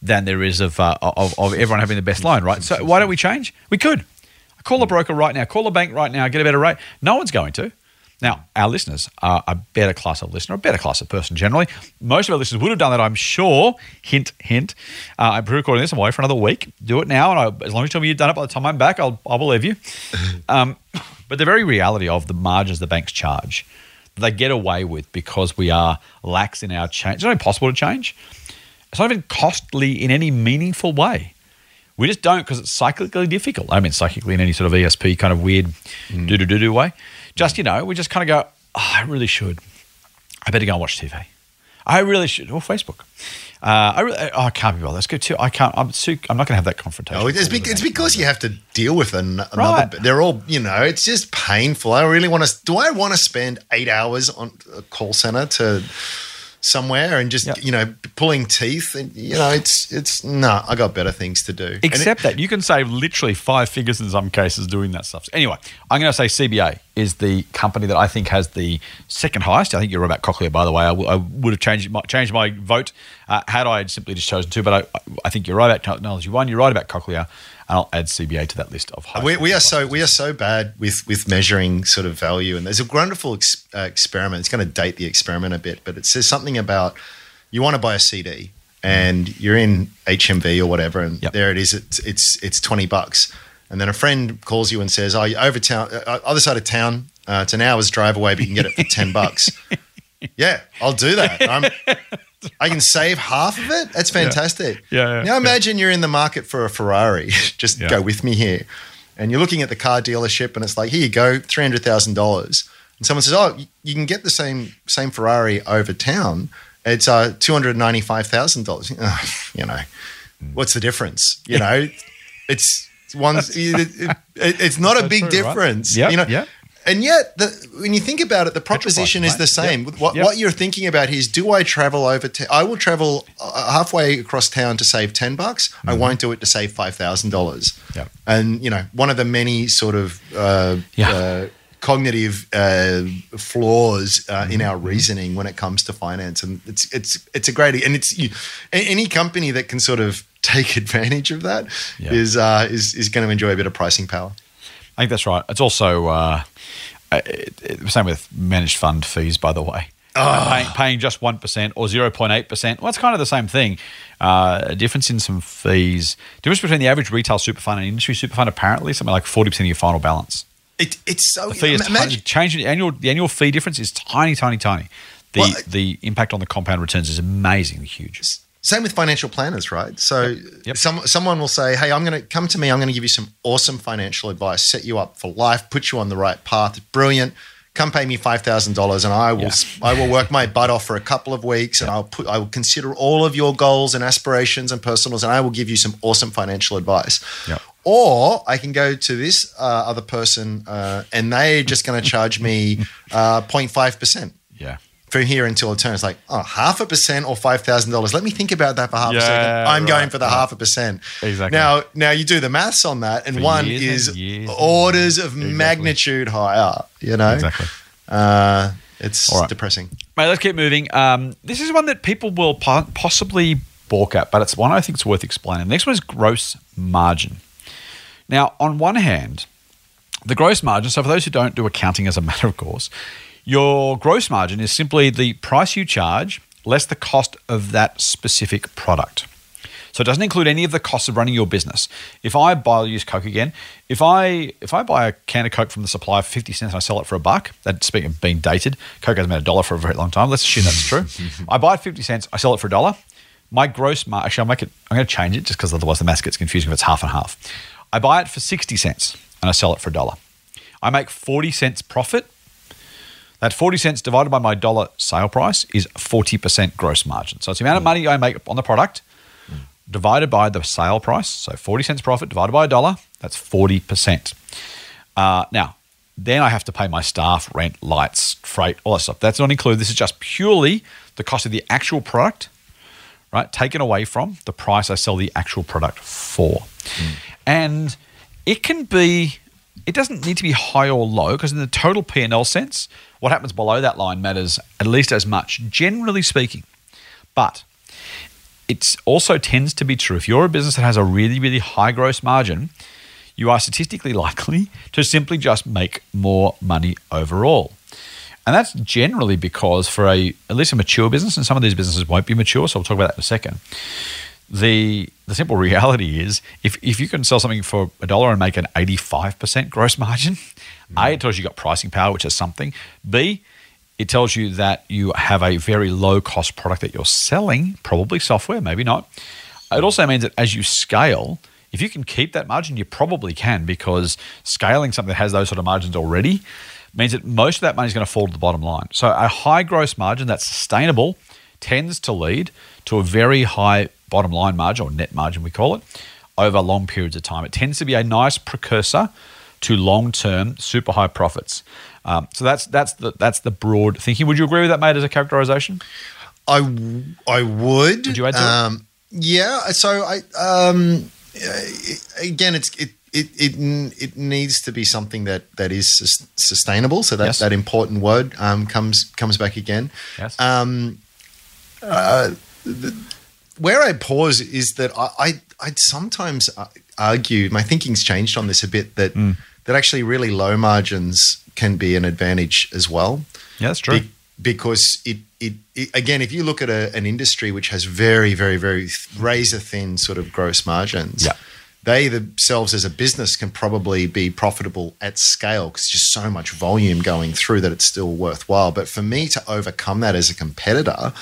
than there is of, uh, of, of everyone having the best loan, right? So why don't we change? We could. Call a broker right now, call a bank right now, get a better rate. No one's going to. Now, our listeners are a better class of listener, a better class of person generally. Most of our listeners would have done that, I'm sure. Hint, hint. Uh, I'm pre-recording this. I'm away for another week. Do it now, and I, as long as you tell me you've done it by the time I'm back, I'll, I'll believe you. Um, but the very reality of the margins the banks charge, they get away with because we are lax in our change. It's not impossible to change. It's not even costly in any meaningful way. We just don't because it's cyclically difficult. I mean, cyclically in any sort of ESP kind of weird do do do do way. Just, you know, we just kind of go, oh, I really should. I better go and watch TV. I really should. Or Facebook. Uh, I, really, oh, I can't be bothered. Let's go too. I can't. I'm, too, I'm not going to have that confrontation. Oh, it's, be- it's because you have to deal with an- another. Right. They're all, you know, it's just painful. I really want to. Do I want to spend eight hours on a call center to somewhere and just, Yep. you know, pulling teeth? And you know, it's it's no. I got better things to do. And it- Except that you can save literally five figures in some cases doing that stuff. So anyway, I'm going to say CBA is the company that I think has the second highest. I think you're right about Cochlear, by the way. I, w- I would have changed my, changed my vote uh, had I simply just chosen two. But I, I think you're right about Technology One. You're right about Cochlear, and I'll add CBA to that list of highest. we, we are so we are so bad with with measuring sort of value, and there's a wonderful ex, uh, experiment. It's going to date the experiment a bit, but it says something about you want to buy a CD and you're in HMV or whatever, and Yep. there it is. It's it's it's twenty bucks, and then a friend calls you and says, "Oh, you're over town, uh, other side of town. Uh, it's an hour's drive away, but you can get it for ten bucks." yeah, I'll do that. I'm, I can save half of it. That's fantastic. Yeah, yeah, now imagine you're in the market for a Ferrari. Just Yeah. go with me here. And you're looking at the car dealership, and it's like, here you go, three hundred thousand dollars. And someone says, oh, you can get the same same Ferrari over town. It's uh, two hundred ninety five thousand dollars. You know, what's the difference? You know, it's one's. it, it- it's not a big true, right? difference. Yep, you know, yep. And yet, the, when you think about it, the proposition is the same. Yep. What, Yep. what you're thinking about here is: Do I travel over? To, I will travel uh, halfway across town to save ten bucks. I won't do it to save five thousand dollars. Mm-hmm. Yep. And you know, one of the many sort of uh, Yeah. uh, cognitive uh, flaws uh, Mm-hmm. in our reasoning when it comes to finance, and it's it's it's a great and it's you, any company that can sort of take advantage of that is uh, is is going to enjoy a bit of pricing power. I think that's right. It's also uh, it, it, same with managed fund fees, by the way. Ah. Paying, paying just one percent or zero point eight percent. Well, it's kind of the same thing. Uh, a difference in some fees. Difference between the average retail super fund and industry super fund. Apparently, something like forty percent of your final balance. It, it's so The fee is tiny, imagine, change the annual the annual fee difference is tiny, tiny, tiny. The Well, uh, the impact on the compound returns is amazingly huge. Same with financial planners, right? So Yep. some someone will say, "Hey, I'm going to come to me. I'm going to give you some awesome financial advice, set you up for life, put you on the right path. Brilliant. Come pay me five thousand dollars, and I will Yeah. I will work my butt off for a couple of weeks, and I'll put I will consider all of your goals and aspirations and personals, and I will give you some awesome financial advice." Yep. Or I can go to this uh, other person, uh, and they're just going to charge me uh, 0.5 percent. Yeah. From here until it turns like oh half a percent or five thousand dollars. Let me think about that for half Yeah, a second. I'm right, going for the right. half a percent. Exactly. Now now you do the maths on that, and For one is and orders of Exactly. magnitude higher. You know, Exactly. Uh, it's right. depressing. Mate, let's keep moving. Um, this is one that people will po- possibly balk at, but it's one I think it's worth explaining. The next one is gross margin. Now, on one hand, the gross margin, so for those who don't do accounting as a matter of course, your gross margin is simply the price you charge less the cost of that specific product. So it doesn't include any of the costs of running your business. If I buy, I'll use Coke again. If I if I buy a can of Coke from the supplier for fifty cents and I sell it for a buck, that speaking of being dated, Coke hasn't been a dollar for a very long time. Let's assume that's true. I buy it fifty cents, I sell it for a dollar. My gross margin, actually, I'll make it. I'm going to change it just because otherwise the math gets confusing if it's half and half. I buy it for sixty cents and I sell it for a dollar. I make forty cents profit. That 40 cents divided by my dollar sale price is 40% gross margin. So it's the amount of money I make on the product divided by the sale price. So 40 cents profit divided by a dollar, that's 40%. Uh, now, then I have to pay my staff, rent, lights, freight, all that stuff. That's not included. This is just purely the cost of the actual product, right? Taken away from the price I sell the actual product for. And it can be, it doesn't need to be high or low because in the total P&L sense, what happens below that line matters at least as much, generally speaking. But it also tends to be true. If you're a business that has a really, really high gross margin, you are statistically likely to simply just make more money overall. And that's generally because for a at least a mature business, and some of these businesses won't be mature, so we'll talk about that in a second. The the simple reality is if, if you can sell something for a dollar and make an 85% gross margin, A, mm. it tells you you've got pricing power, which is something. B, it tells you that you have a very low cost product that you're selling, probably software, maybe not. It also means that as you scale, if you can keep that margin, you probably can because scaling something that has those sort of margins already means that most of that money is going to fall to the bottom line. So a high gross margin that's sustainable tends to lead to a very high bottom line margin or net margin we call it over long periods of time. It tends to be a nice precursor to long-term super high profits. Um, so that's that's the that's the broad thinking. Would you agree with that, mate, as a characterization? I, w- I would. Would you add to it? um, Yeah. So I um, again, it's it. It, it it needs to be something that, that is sus- sustainable. So that, Yes. that important word um, comes comes back again. Yes. Um, uh, the, where I pause is that I, I I'd sometimes argue my thinking's changed on this a bit that Hmm. that actually really low margins can be an advantage as well. Yeah, that's true. Be- because it, it, it again, if you look at a, an industry which has very, very, very razor thin sort of gross margins, Yeah. they themselves as a business can probably be profitable at scale because just so much volume going through that it's still worthwhile. But for me to overcome that as a competitor,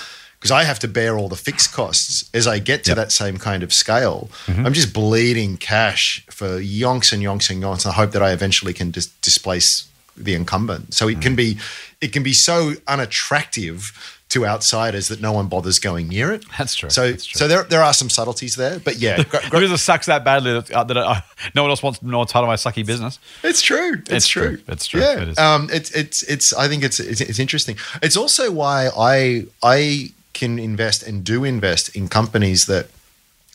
because I have to bear all the fixed costs as I get to Yep. that same kind of scale, Mm-hmm. I'm just bleeding cash for yonks and yonks and yonks. And I hope that I eventually can dis- displace the incumbent. So it can Mm. be it can be so unattractive to outsiders that no one bothers going near it. That's true. So That's true. so there there are some subtleties there, but yeah, gr- gr- Because it sucks that badly that, uh, that uh, no one else wants to know what's part of my sucky business. It's true. It's, It's true. true. It's true. Yeah. It is. Um, it's it's it's. I think it's, it's it's interesting. It's also why I I can invest and do invest in companies that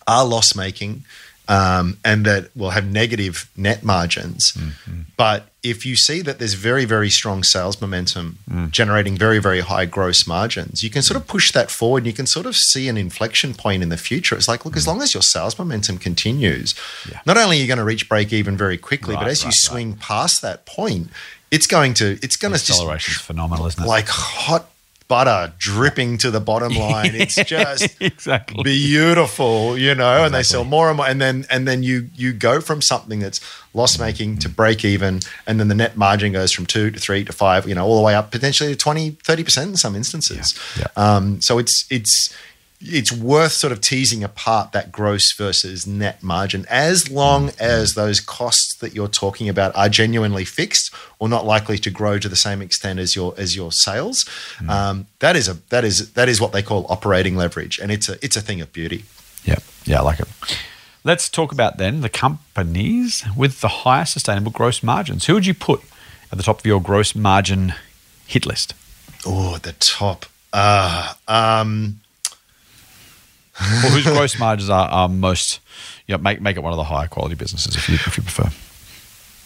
are loss making. Um, and that will have negative net margins. Mm-hmm. But if you see that there's very, very strong sales momentum Mm. generating very, very high gross margins, you can sort of push that forward. And you can sort of see an inflection point in the future. It's like, look, Mm. as long as your sales momentum continues, not only are you going to reach break even very quickly, but Right, as you right, right. swing past that point, it's going to it's going to just Acceleration phenomenal, isn't it? like hot butter dripping to the bottom line. It's just exactly. beautiful, you know, and they sell more and more, and then and then you you go from something that's loss making to break even, and then the net margin goes from two to three to five, you know, all the way up potentially to 20, 30 percent in some instances. Yeah, Um, so it's it's it's worth sort of teasing apart that gross versus net margin as long Mm-hmm. as those costs that you're talking about are genuinely fixed or not likely to grow to the same extent as your as your sales. Mm. Um, that is a that is that is what they call operating leverage, and it's a it's a thing of beauty. Yeah, yeah, I like it. Let's talk about then the companies with the highest sustainable gross margins. Who would you put at the top of your gross margin hit list? Oh, the top. Uh, um, Or whose gross margins are, are most, you know, make, make it one of the higher quality businesses if you, if you prefer.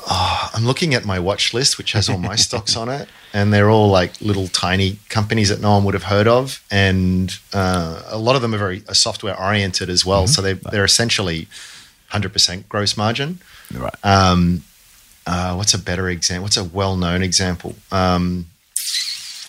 I'm looking at my watch list, which has all my stocks on it, and they're all like little tiny companies that no one would have heard of, and uh, a lot of them are very uh, software oriented as well. So they they're essentially 100% gross margin. Right. Um, uh, what's a better example? What's a well known example? Um,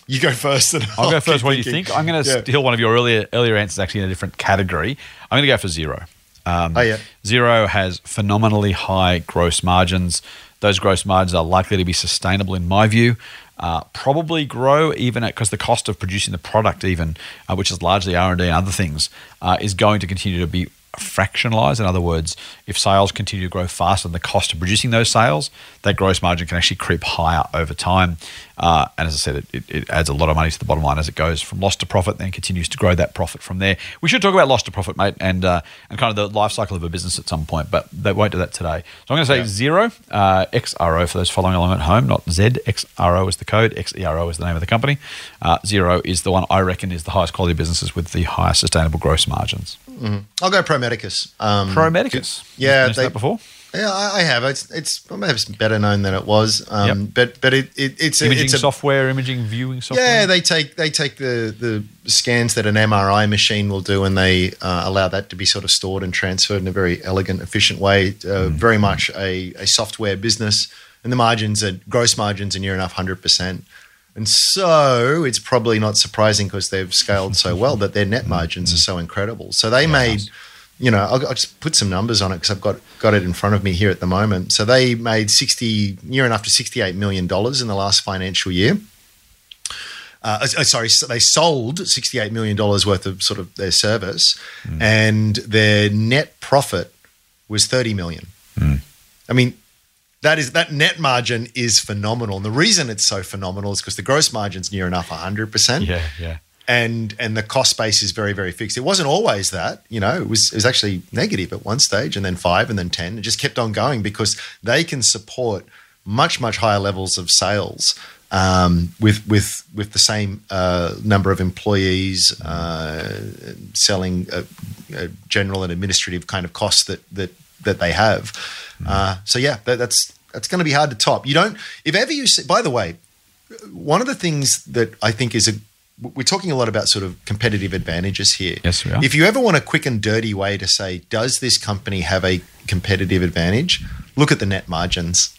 you go first. And I'll go first. What do you think? I'm going to Yeah. steal one of your earlier earlier answers, actually in a different category. I'm going to go for Xero. Um, Oh, yeah. Xero has phenomenally high gross margins. Those gross margins are likely to be sustainable, in my view. Uh, probably grow even at because the cost of producing the product, even uh, which is largely R and D and other things, uh, is going to continue to be fractionalized. In other words, if sales continue to grow faster than the cost of producing those sales, that gross margin can actually creep higher over time. Uh, and as I said, it, it, it adds a lot of money to the bottom line as it goes from loss to profit, then continues to grow that profit from there. We should talk about loss to profit, mate, and uh, and kind of the life cycle of a business at some point, but they won't do that today. So I'm going to say Yeah. Xero uh, XRO for those following along at home, not Z. XRO is the code, XERO is the name of the company. Uh, Xero is the one I reckon is the highest quality businesses with the highest sustainable gross margins. I'll go Pro Medicus. Um, Pro Medicus. Yeah, they- that before. Yeah, I, I have. It's it's perhaps better known than it was. Um, Yep. But but it, it it's a, Imaging it's a software, imaging viewing software. Yeah, they take they take the the scans that an MRI machine will do, and they uh, allow that to be sort of stored and transferred in a very elegant, efficient way. Uh, Very much a, a software business, and the margins are gross margins are near enough hundred percent. And so it's probably not surprising because they've scaled so well that their net margins are so incredible. So they made, nice. you know, I'll, I'll just put some numbers on it because I've got got it in front of me here at the moment. So they made sixty near enough to sixty eight million dollars in the last financial year uh, uh, sorry, so they sold $68 million worth of sort of their service and their net profit was 30 million. I mean, that is that net margin is phenomenal. And the reason it's so phenomenal is because the gross margin's near enough 100%. Yeah, yeah. And and the cost base is very, very fixed. It wasn't always that, you know, it was it was actually negative at one stage and then five and then 10. It just kept on going because they can support much, much higher levels of sales um, with with with the same uh, number of employees, uh, selling a, a general and administrative kind of costs that that that they have. Uh, so yeah, that, that's that's going to be hard to top. You don't if ever you see. By the way, one of the things that I think is a we're talking a lot about sort of competitive advantages here. Yes, we are. If you ever want a quick and dirty way to say, does this company have a competitive advantage? Look at the net margins.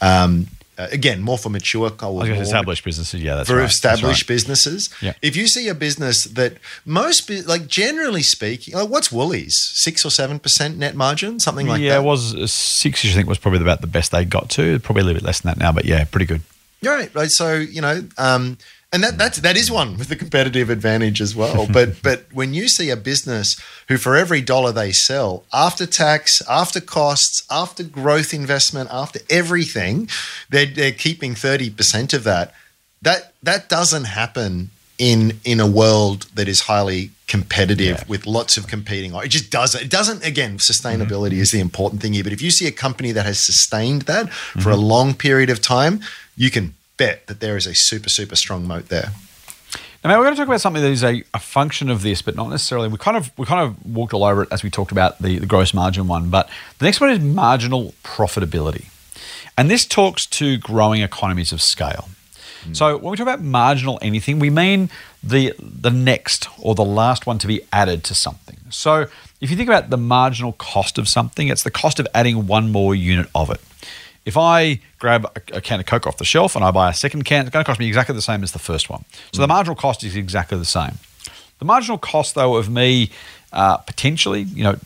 Um, uh, again, more for mature, going to established businesses. Yeah, that's for right. Established right. businesses. Yeah. If you see a business that most, like generally speaking, like what's Woolies, six or seven percent net margin, something like yeah, that. Yeah, it was uh, six. I think was probably about the best they got to. Probably a little bit less than that now, but yeah, pretty good. Right, right. So you know, um, and that that's that is one with the competitive advantage as well. But but when you see a business who for every dollar they sell, after tax, after costs, after growth investment, after everything, they're they're keeping thirty percent of that. That that doesn't happen in in a world that is highly competitive Yeah. with lots of competing. It just doesn't. It doesn't. Again, sustainability mm-hmm. is the important thing here. But if you see a company that has sustained that for mm-hmm. a long period of time, you can bet that there is a super super strong moat there. Now, we're going to talk about something that is a, a function of this, but not necessarily. We kind of we kind of walked all over it as we talked about the, the gross margin one. But the next one is marginal profitability, and this talks to growing economies of scale. Hmm. So when we talk about marginal anything, we mean the the next or the last one to be added to something. So if you think about the marginal cost of something, it's the cost of adding one more unit of it. If I grab a, a can of Coke off the shelf and I buy a second can, it's going to cost me exactly the same as the first one. So the marginal cost is exactly the same. The marginal cost, though, of me uh, potentially, you know,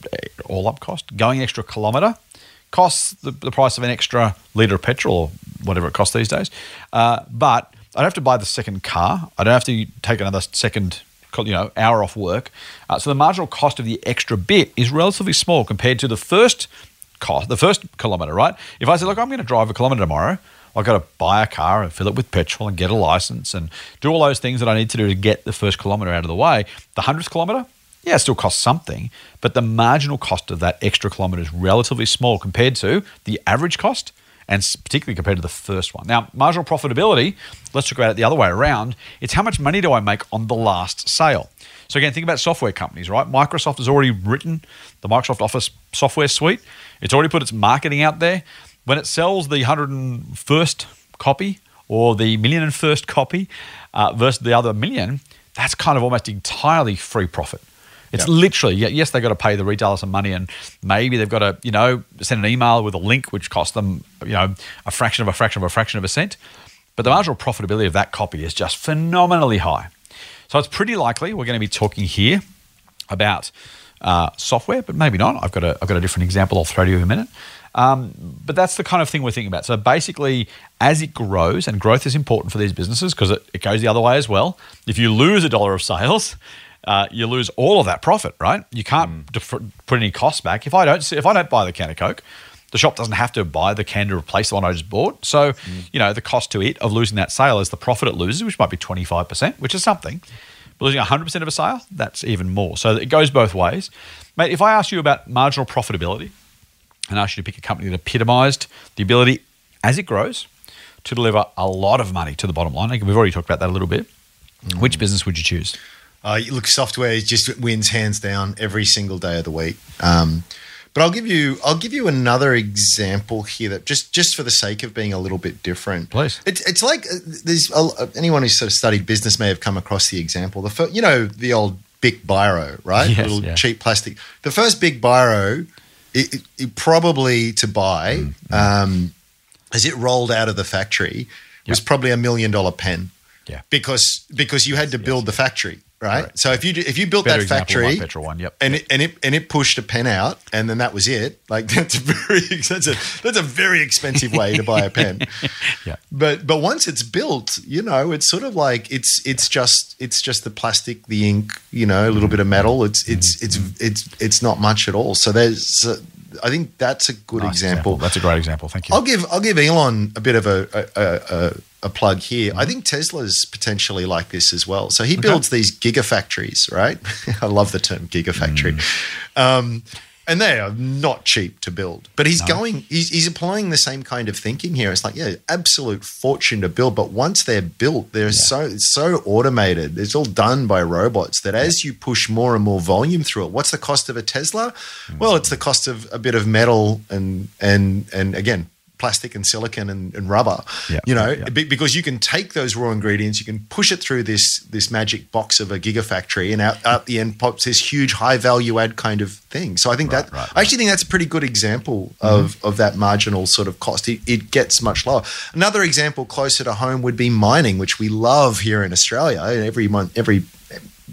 all up cost, going an extra kilometre, costs the, the price of an extra litre of petrol or whatever it costs these days. Uh, but I don't have to buy the second car. I don't have to take another second you know hour off work. Uh, so the marginal cost of the extra bit is relatively small compared to the first cost, the first kilometre, right? If I say, look, I'm going to drive a kilometre tomorrow, I've got to buy a car and fill it with petrol and get a license and do all those things that I need to do to get the first kilometre out of the way. The hundredth kilometre, yeah, it still costs something, but the marginal cost of that extra kilometre is relatively small compared to the average cost and particularly compared to the first one. Now, marginal profitability, let's talk about it the other way around. It's how much money do I make on the last sale? So, again, think about software companies, right? Microsoft has already written the Microsoft Office software suite, it's already put its marketing out there. When it sells the 101st copy or the million and first copy uh, versus the other million, that's kind of almost entirely free profit. It's literally, yes, they've got to pay the retailer some money and maybe they've got to, you know, send an email with a link which costs them, you know, a fraction of a fraction of a fraction of a cent. But the marginal profitability of that copy is just phenomenally high. So it's pretty likely we're going to be talking here about uh, software, but maybe not. I've got a, I've got a different example I'll throw to you in a minute. Um, but that's the kind of thing we're thinking about. So basically, as it grows, and growth is important for these businesses because it, it goes the other way as well. If you lose a dollar of sales, uh, you lose all of that profit, right? You can't def- put any costs back. If I don't, if I don't buy the can of Coke, the shop doesn't have to buy the can to replace the one I just bought. So, you know, the cost to it of losing that sale is the profit it loses, which might be 25%, which is something. But losing 100% of a sale, that's even more. So it goes both ways. Mate, if I ask you about marginal profitability and ask you to pick a company that epitomized the ability as it grows to deliver a lot of money to the bottom line, we've already talked about that a little bit. Which business would you choose? Uh, look, software just wins hands down every single day of the week. Um, but I'll give you I'll give you another example here that just just for the sake of being a little bit different. Please. It's it's like uh, there's a, anyone who's sort of studied business may have come across the example. The fir- you know the old Bic biro, right? Yes, Little yeah. cheap plastic. The first Bic biro, it, it, it probably to buy, Mm, um, as it rolled out of the factory, was probably a million dollar pen Yeah. because because you had to build the factory, right? Correct. So if you if you built Better that factory, petrol one, yep. and it and it and it pushed a pen out, and then that was it. Like that's a very that's a that's a very expensive way to buy a pen. Yeah. But but once it's built, you know, it's sort of like it's it's just it's just the plastic, the ink, you know, a little bit of metal. It's it's it's it's it's not much at all. So there's, uh, I think that's a good Nice example. That's a great example. Thank you. I'll give I'll give Elon a bit of a a, a, a plug here. I think Tesla's potentially like this as well. So he builds these gigafactories, right? I love the term gigafactory. Um, and they are not cheap to build. But he's going, he's, he's applying the same kind of thinking here. It's like, yeah, absolute fortune to build. But once they're built, they're so it's so automated. It's all done by robots that as you push more and more volume through it, what's the cost of a Tesla? Mm. Well, it's the cost of a bit of metal and and and again, plastic and silicon and, and rubber. Yeah, you know, yeah. be- because you can take those raw ingredients, you can push it through this this magic box of a gigafactory, and out, out the end pops this huge high value add kind of thing. So I think that right, I actually think that's a pretty good example mm-hmm. of of that marginal sort of cost. It, it gets much lower. Another example closer to home would be mining, which we love here in Australia. Every month, every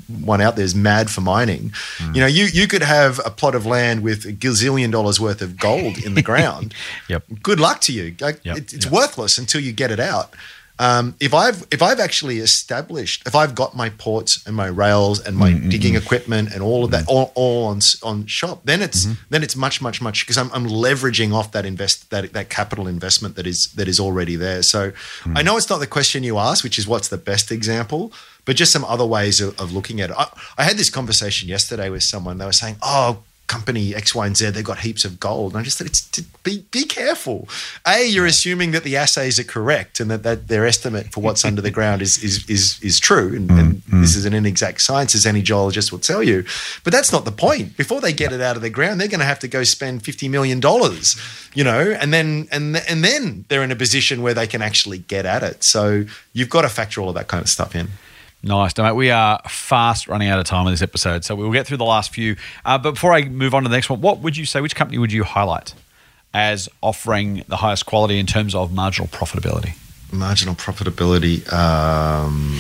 one out there is mad for mining. Mm. You know, you you could have a plot of land with a gazillion dollars worth of gold in the ground. Yep. Good luck to you. Like, Yep, it- it's yep. worthless until you get it out. Um, if I've if I've actually established, if I've got my ports and my rails and my Mm, digging equipment and all of that all, all on on shop, then it's Mm-hmm. then it's much much much because I'm, I'm leveraging off that invest that that capital investment that is that is already there. So Mm. I know it's not the question you asked, which is what's the best example, but just some other ways of, of looking at it. I, I had this conversation yesterday with someone. They were saying, "Oh." Company X, Y, and Z, they've got heaps of gold. And I just said, it's to be be careful. A, you're assuming that the assays are correct and that, that their estimate for what's under the ground is is is is true. And, and mm, mm. this is an inexact science, as any geologist will tell you. But that's not the point. Before they get it out of the ground, they're going to have to go spend fifty million dollars, you know, and then and and then they're in a position where they can actually get at it. So you've got to factor all of that kind of stuff in. Nice, mate. We are fast running out of time in this episode, so we'll get through the last few. Uh, but before I move on to the next one, what would you say? Which company would you highlight as offering the highest quality in terms of marginal profitability? Marginal profitability. Um,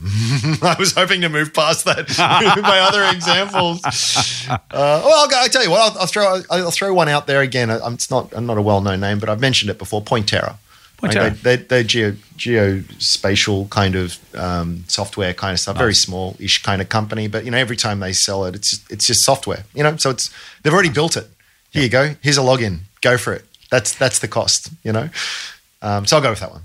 I was hoping to move past that with my other examples. Uh, well, I'll, I'll tell you what. I'll, I'll throw I'll throw one out there again. I- It's not I'm not a well known name, but I've mentioned it before. Pointerra. Like they, they, they're geo, geospatial kind of um, software kind of stuff. Very small ish kind of company, but you know every time they sell it, it's it's just software. You know, so it's they've already built it. Here you go. Here's a login. Go for it. That's that's the cost. You know. Um, so I'll go with that one.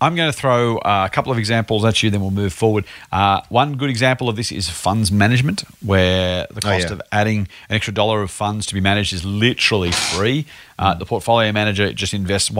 I'm going to throw uh, a couple of examples at you, then we'll move forward. Uh, one good example of this is funds management, where the Oh, cost yeah. of adding an extra dollar of funds to be managed is literally free. Uh, the portfolio manager just invests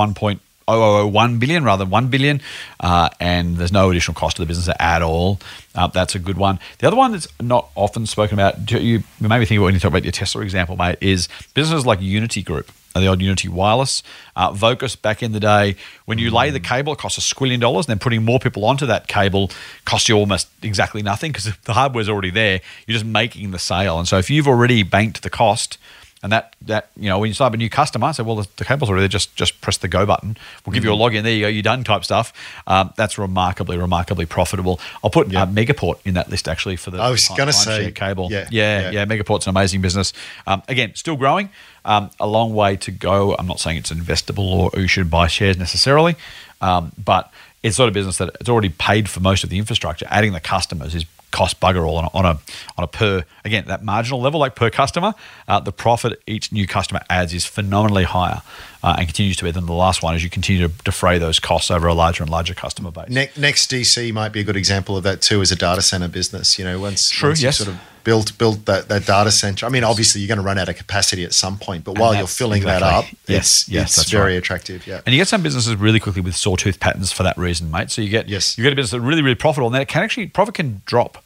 1.0001 billion rather than 1 billion, uh, and there's no additional cost to the business at all. Uh, that's a good one. The other one that's not often spoken about, you made me think about when you talk about your Tesla example, mate, is businesses like Uniti Group. The old Uniti Wireless, uh, Vocus back in the day, when you lay the cable, it costs a squillion dollars, and then putting more people onto that cable costs you almost exactly nothing because the hardware's already there. You're just making the sale, and so if you've already banked the cost, and that that you know when you sign up a new customer, I say, well, the, the cable's already there. Just just press the go button. We'll give you a login. There you go. You're done. Type stuff. Um, that's remarkably remarkably profitable. I'll put uh, Megaport in that list actually for the. I was gonna say, cable. yeah, yeah, yeah. yeah. Megaport's an amazing business. Um, again, still growing. Um, a long way to go. I'm not saying it's investable or you should buy shares necessarily, um, but it's sort of a business that it's already paid for most of the infrastructure. Adding the customers is cost bugger all on a, on a on a per again that marginal level like per customer. Uh, the profit each new customer adds is phenomenally higher uh, and continues to be than the last one as you continue to defray those costs over a larger and larger customer base. Ne- NextDC might be a good example of that too, as a data center business. You know, once, True, once yes. you sort of built built that, that data center. I mean, obviously you're going to run out of capacity at some point, but while you're filling that up, yes, it's, yes, it's that's very right. attractive. Yeah. And you get some businesses really quickly with sawtooth patterns for that reason, mate. So you get Yes. you get a business that's really really profitable, and then it can actually profit can drop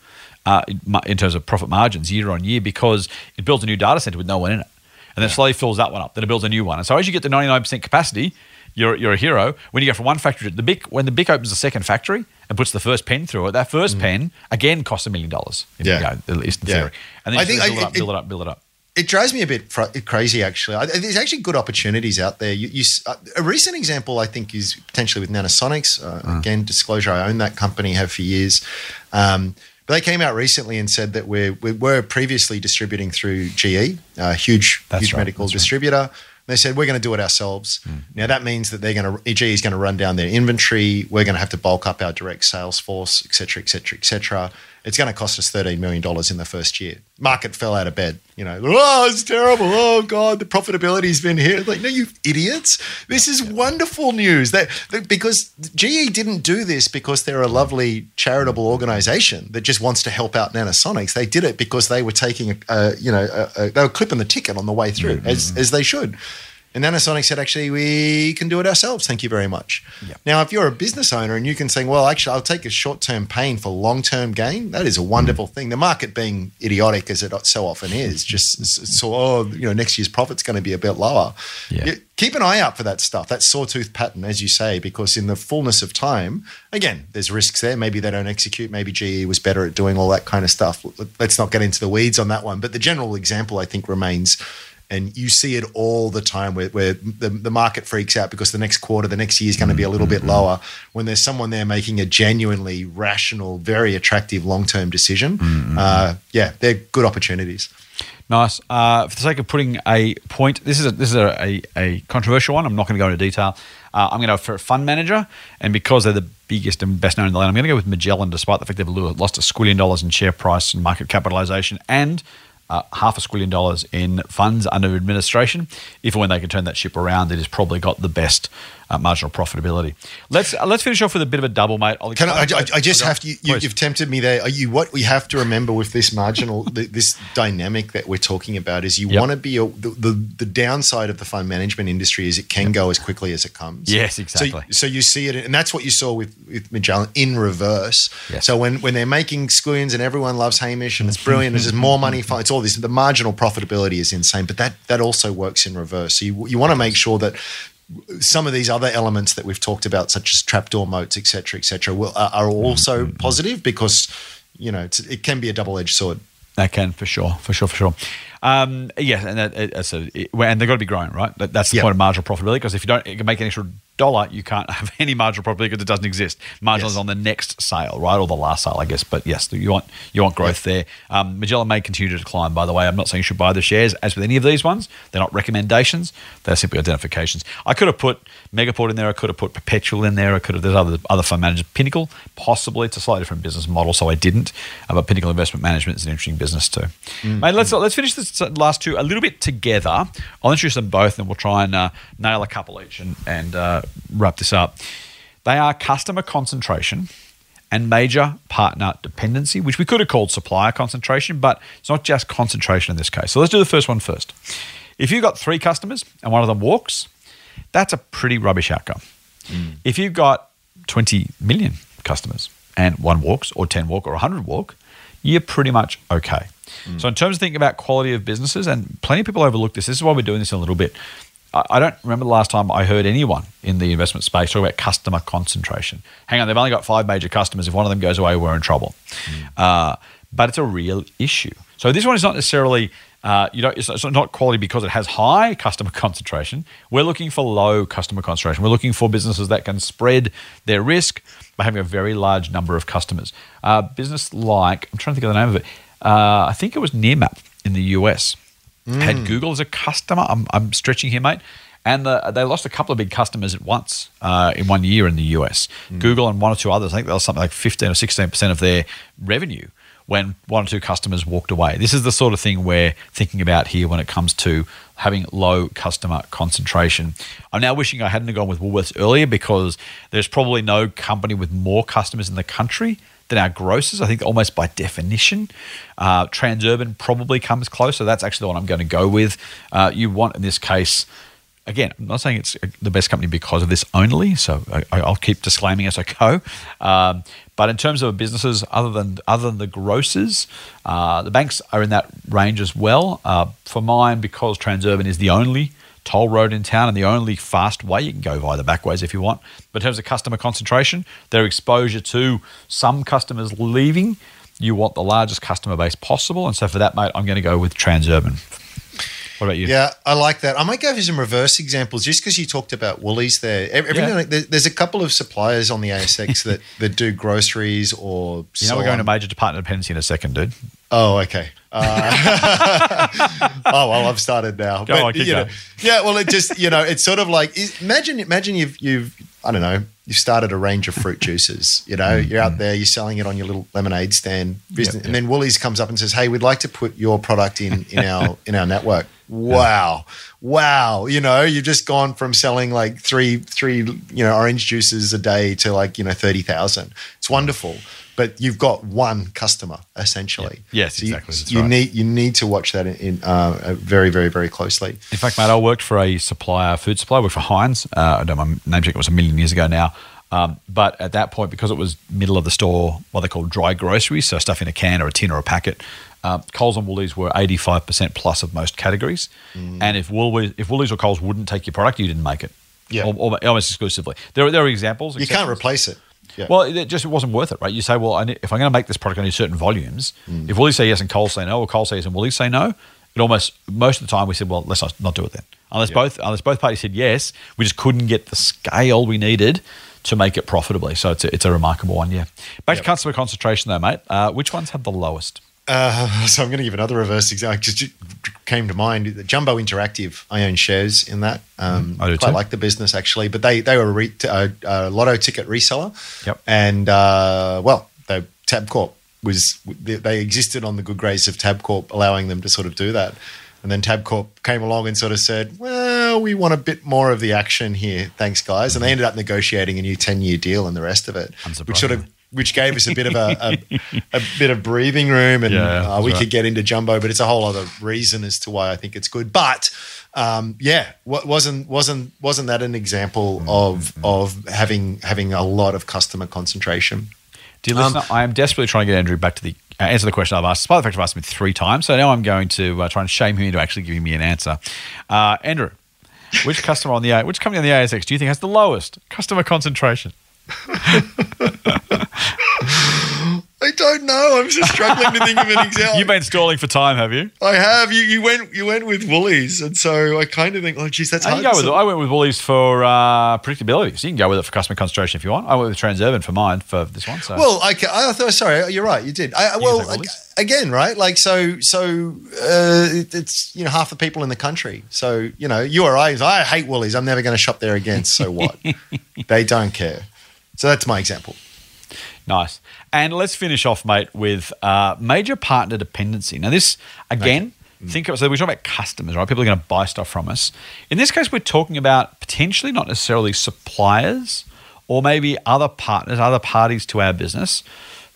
uh, in terms of profit margins year on year because it builds a new data center with no one in it, and then slowly fills that one up. Then it builds a new one, and so as you get to ninety nine percent capacity, you're you're a hero. When you go from one factory to the big, when the big opens a second factory and puts the first pen through it, that first pen again costs a million dollars. Mm. Yeah. at least in Yeah. theory. And then I think build I- it up, it- build it up, build it up. It drives me a bit fr- crazy, actually. I, there's actually good opportunities out there. You, you, uh, a recent example, I think, is potentially with Nanosonics. Uh, Mm. Again, disclosure: I own that company, have for years. Um, but they came out recently and said that we're, we were previously distributing through GE, a huge, That's huge right, medical that's right. They said we're going to do it ourselves. Hmm. Now that means that they're going to GE is going to run down their inventory. We're going to have to bulk up our direct sales force, et cetera, et cetera, et cetera. It's going to cost us thirteen million dollars in the first year. Market fell out of bed. You know, oh, it's terrible. Oh God, the profitability's been hit. Like, no, you idiots. This is wonderful news. That because GE didn't do this because they're a lovely charitable organization that just wants to help out Nanosonics. They did it because they were taking a, a you know, a, a, they were clipping the ticket on the way through, mm-hmm. as as they should. And Nanosonics said, actually, we can do it ourselves. Thank you very much. Yep. Now, if you're a business owner and you can say, well, actually, I'll take a short term pain for long term gain, that is a mm. wonderful thing. The market being idiotic as it so often is, mm. just so, oh, you know, next year's profit's going to be a bit lower. Yeah. You- keep an eye out for that stuff, that sawtooth pattern, as you say, because in the fullness of time, again, there's risks there. Maybe they don't execute. Maybe GE was better at doing all that kind of stuff. Let's not get into the weeds on that one. But the general example, I think, remains. And you see it all the time where, where the, the market freaks out because the next quarter, the next year is going to be a little bit lower. When there's someone there making a genuinely rational, very attractive long term decision, uh, yeah, they're good opportunities. Nice. Uh, for the sake of putting a point, this is a, this is a, a, a controversial one. I'm not going to go into detail. Uh, I'm going to go for a fund manager, and because they're the biggest and best known in the land, I'm going to go with Magellan, despite the fact they've lost a squillion dollars in share price and market capitalization, and uh, half a squillion dollars in funds under administration. If and when they can turn that ship around, it has probably got the best uh, marginal profitability. Let's uh, let's finish off with a bit of a double, mate. I'll Can I, I, I just have to. You, you've tempted me there. Are you what we have to remember with this marginal, this dynamic that we're talking about is you Yep. want to be a, the, the the downside of the fund management industry is it can go as quickly as it comes. Yes, exactly. So, you see it, and that's what you saw with with Magellan in reverse. Yes. So when when they're making squillions and everyone loves Hamish and it's brilliant, there's more money. It's all this. The marginal profitability is insane, but that that also works in reverse. So you you want to make sure that some of these other elements that we've talked about, such as trapdoor moats, et cetera, et cetera, will, are, are also Mm-hmm. positive because you know it's, it can be a double edged sword. That can for sure, for sure, for sure. Um, yeah, and that, it's it, and they've got to be growing, right? That, that's the Yeah. point of marginal profitability. Because if you don't make an extra dollar, you can't have any marginal property because it doesn't exist. Marginal Yes. is on the next sale, right, or the last sale, I guess. But yes, you want you want growth there. Um, Magellan may continue to decline. By the way, I'm not saying you should buy the shares. As with any of these ones, they're not recommendations; they're simply identifications. I could have put Megaport in there. I could have put Perpetual in there. I could have. There's other other fund managers. Pinnacle, possibly. It's a slightly different business model, so I didn't. Uh, but Pinnacle Investment Management is an interesting business too. Mate, let's let's finish this last two a little bit together. I'll introduce them both, and we'll try and uh, nail a couple each and and uh, wrap this up. They are customer concentration and major partner dependency, which we could have called supplier concentration, but it's not just concentration in this case. So let's do the first one first. If you've got three customers and one of them walks, that's a pretty rubbish outcome. Mm. If you've got 20 million customers and one walks, or 10 walk, or 100 walk, you're pretty much okay. Mm. So, in terms of thinking about quality of businesses, and plenty of people overlook this, this is why we're doing this in a little bit. I don't remember the last time I heard anyone in the investment space talk about customer concentration. Hang on, they've only got five major customers. If one of them goes away, we're in trouble. Uh, but it's a real issue. So this one is not necessarily uh, you know it's, it's not quality because it has high customer concentration. We're looking for low customer concentration. We're looking for businesses that can spread their risk by having a very large number of customers. Uh, business like I'm trying to think of the name of it. Uh, I think it was Nearmap in the US Mm. had Google as a customer. I'm, I'm stretching here, mate. And the, they lost a couple of big customers at once uh, in one year in the US. Mm. Google and one or two others, I think they lost something like 15 or 16% of their revenue when one or two customers walked away. This is the sort of thing we're thinking about here when it comes to having low customer concentration. I'm now wishing I hadn't gone with Woolworths earlier because there's probably no company with more customers in the country than our grocers. I think almost by definition, uh, Transurban probably comes close. So that's actually the one I'm going to go with. Uh, you want in this case. Again, I'm not saying it's the best company because of this only, so I, I'll keep disclaiming as I go. Um, but in terms of businesses, other than other than the grocers, uh, the banks are in that range as well. Uh, for mine, because Transurban is the only toll road in town and the only fast way. You can go via the back ways if you want. But in terms of customer concentration, their exposure to some customers leaving, you want the largest customer base possible. And so for that, mate, I'm going to go with Transurban. What about you? Yeah, I like that. I might go for some reverse examples just because you talked about Woolies there. Every, Yeah. now and then, there- there's a couple of suppliers on the ASX that, that do groceries or You know, we're going on. to major partner dependency in a second, dude. Oh, okay. Uh, oh well, I've started now. Go on, keep you know, yeah, well, it just you know, it's sort of like imagine imagine you've you've I don't know you've started a range of fruit juices. You know, you're out there, you're selling it on your little lemonade stand business, Yep, and then Woolies comes up and says, "Hey, we'd like to put your product in in our in our network." Wow, wow! You know, you've just gone from selling like three three you know orange juices a day to like you know thirty thousand. It's wonderful. But you've got one customer essentially. Yeah. Yes, So you- exactly. That's you right. need you need to watch that in, in uh, very very very closely. In fact, mate, I worked for a supplier, food supplier, I worked for Heinz. Uh, I don't know, my name check it was a million years ago now. Um, but at that point, because it was middle of the store, what they call dry groceries, so stuff in a can or a tin or a packet, uh, Coles and Woolies were 85% plus of most categories. Mm. And if Woolies, if Woolies or Coles wouldn't take your product, you didn't make it. Yeah. Al- al- almost exclusively. There, are- there are examples. You can't replace it. Yeah. Well, it just it wasn't worth it, right? You say, well, I need, if I'm going to make this product, I need certain volumes. If Woolies say yes and Coles say no, or Coles say yes and Woolies say no, it almost most of the time we said, well, let's not, not do it then. Unless both unless both parties said yes, we just couldn't get the scale we needed to make it profitably. So it's a, it's a remarkable one, yeah. Back to customer concentration though, mate. Uh, which ones have the lowest? Uh, so I'm going to give another reverse example because it came to mind. Jumbo Interactive, I own shares in that. Um, I do quite too. like the business actually, but they they were a, re- a, a lotto ticket reseller. Yep. And uh, well, they, Tabcorp was they, they existed on the good grace of Tabcorp, allowing them to sort of do that. And then Tabcorp came along and sort of said, "Well, we want a bit more of the action here, thanks, guys." And they ended up negotiating a new ten-year deal and the rest of it, which sort of which gave us a bit of a, a, a bit of breathing room, and Yeah, uh, we right. could get into jumbo. But it's a whole other reason as to why I think it's good. But um, yeah, wa- wasn't wasn't wasn't that an example Mm-hmm. of of having having a lot of customer concentration? Dear Um, listener, I am desperately trying to get Andrew back to the uh, answer the question I've asked, despite the fact I've asked him three times. So now I'm going to uh, try and shame him into actually giving me an answer. Uh, Andrew, which customer on the which company on the ASX do you think has the lowest customer concentration? I don't know. I'm just struggling to think of an example. You've been stalling for time, have you? I have. You, you went you went with Woolies, and so I kind of think, oh, geez, that's I, hard. with, I went with Woolies for uh, predictability. So you can go with it for customer concentration if you want. I went with Transurban for mine for this one. So Well, I, I thought. Sorry, you're right. You did. I, I- You well, can say Woolies. ag- again, right? Like so, so uh, it's you know half the people in the country. So you know, you or I, I hate Woolies. I'm never going to shop there again. So what? they don't care. So that's my example. Nice. And let's finish off, mate, with uh, major partner dependency. Now, this, again, think of so we're talking about customers, right? People are going to buy stuff from us. In this case, we're talking about potentially not necessarily suppliers or maybe other partners, other parties to our business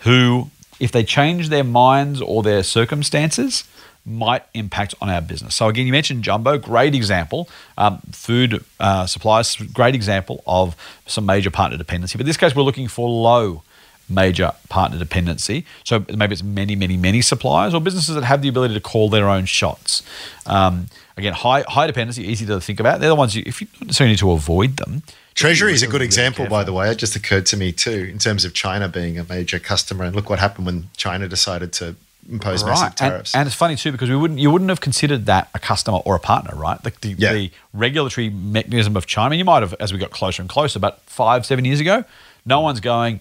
who, if they change their minds or their circumstances, might impact on our business. So again, you mentioned Jumbo, great example. Um, food uh, suppliers, great example of some major partner dependency. But in this case, we're looking for low major partner dependency. So maybe it's many, many, many suppliers or businesses that have the ability to call their own shots. Um, again, high high dependency, easy to think about. They're the ones you, if you necessarily need to avoid them. Treasury is a good example, by the way. It just occurred to me too, in terms of China being a major customer. And look what happened when China decided to impose massive And, tariffs. and it's funny too because we wouldn't you wouldn't have considered that a customer or a partner, right? Like the, Yeah. the regulatory mechanism of China. I mean, you might have as we got closer and closer, but five, seven years ago, no one's going.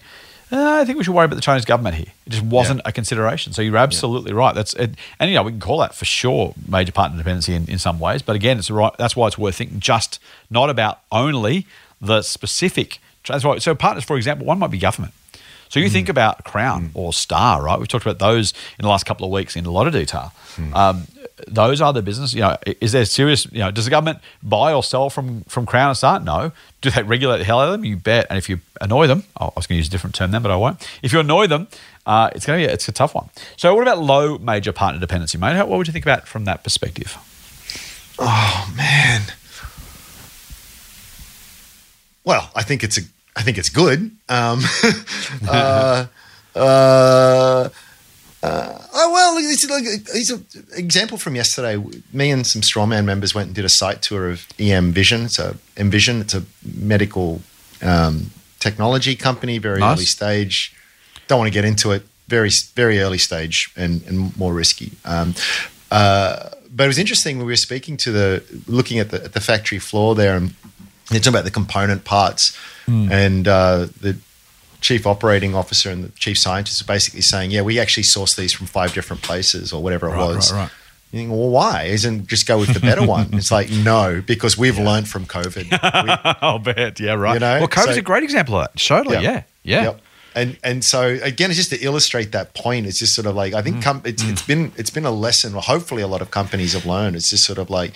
"Uh, I think we should worry about the Chinese government here. It just wasn't a consideration. So you're absolutely right. That's it. And you know we can call that for sure major partner dependency in, in some ways. But again, it's right. That's why it's worth thinking just not about only the specific. That's. So partners, for example, one might be government. So you think about Crown or Star, right? We've talked about those in the last couple of weeks in a lot of detail. Um, those are the business. You know, is there serious? You know, does the government buy or sell from from Crown and Star? No. Do they regulate the hell out of them? You bet. And if you annoy them, oh, I was going to use a different term then, but I won't. If you annoy them, uh, it's going to be it's a tough one. So what about low major partner dependency, mate? How, what would you think about from that perspective? oh man. Well, I think it's a. I think it's good. Um, uh, uh, uh, oh well, it's like it's an example from yesterday. Me and some Strawman members went and did a site tour of EMVision. It's a EMVision. It's a medical um, technology company, very Nice. early stage. Don't want to get into it. Very very early stage and and more risky. Um, uh, but it was interesting when we were speaking to the looking at the at the factory floor there and they're talking about the component parts and uh, the chief operating officer and the chief scientist are basically saying, yeah, we actually source these from five different places or whatever it Right, was. right, right. You think, well, why? Isn't just go with the better one? It's like, no, because we've learned from COVID. We- I'll bet. Yeah, right. You know, well, COVID's so- a great example of that. Totally. Yeah. Yeah. Yep. And and so again, it's just to illustrate that point. It's just sort of like I Mm. think com- it's, it's been it's been a lesson. Hopefully, a lot of companies have learned. It's just sort of like,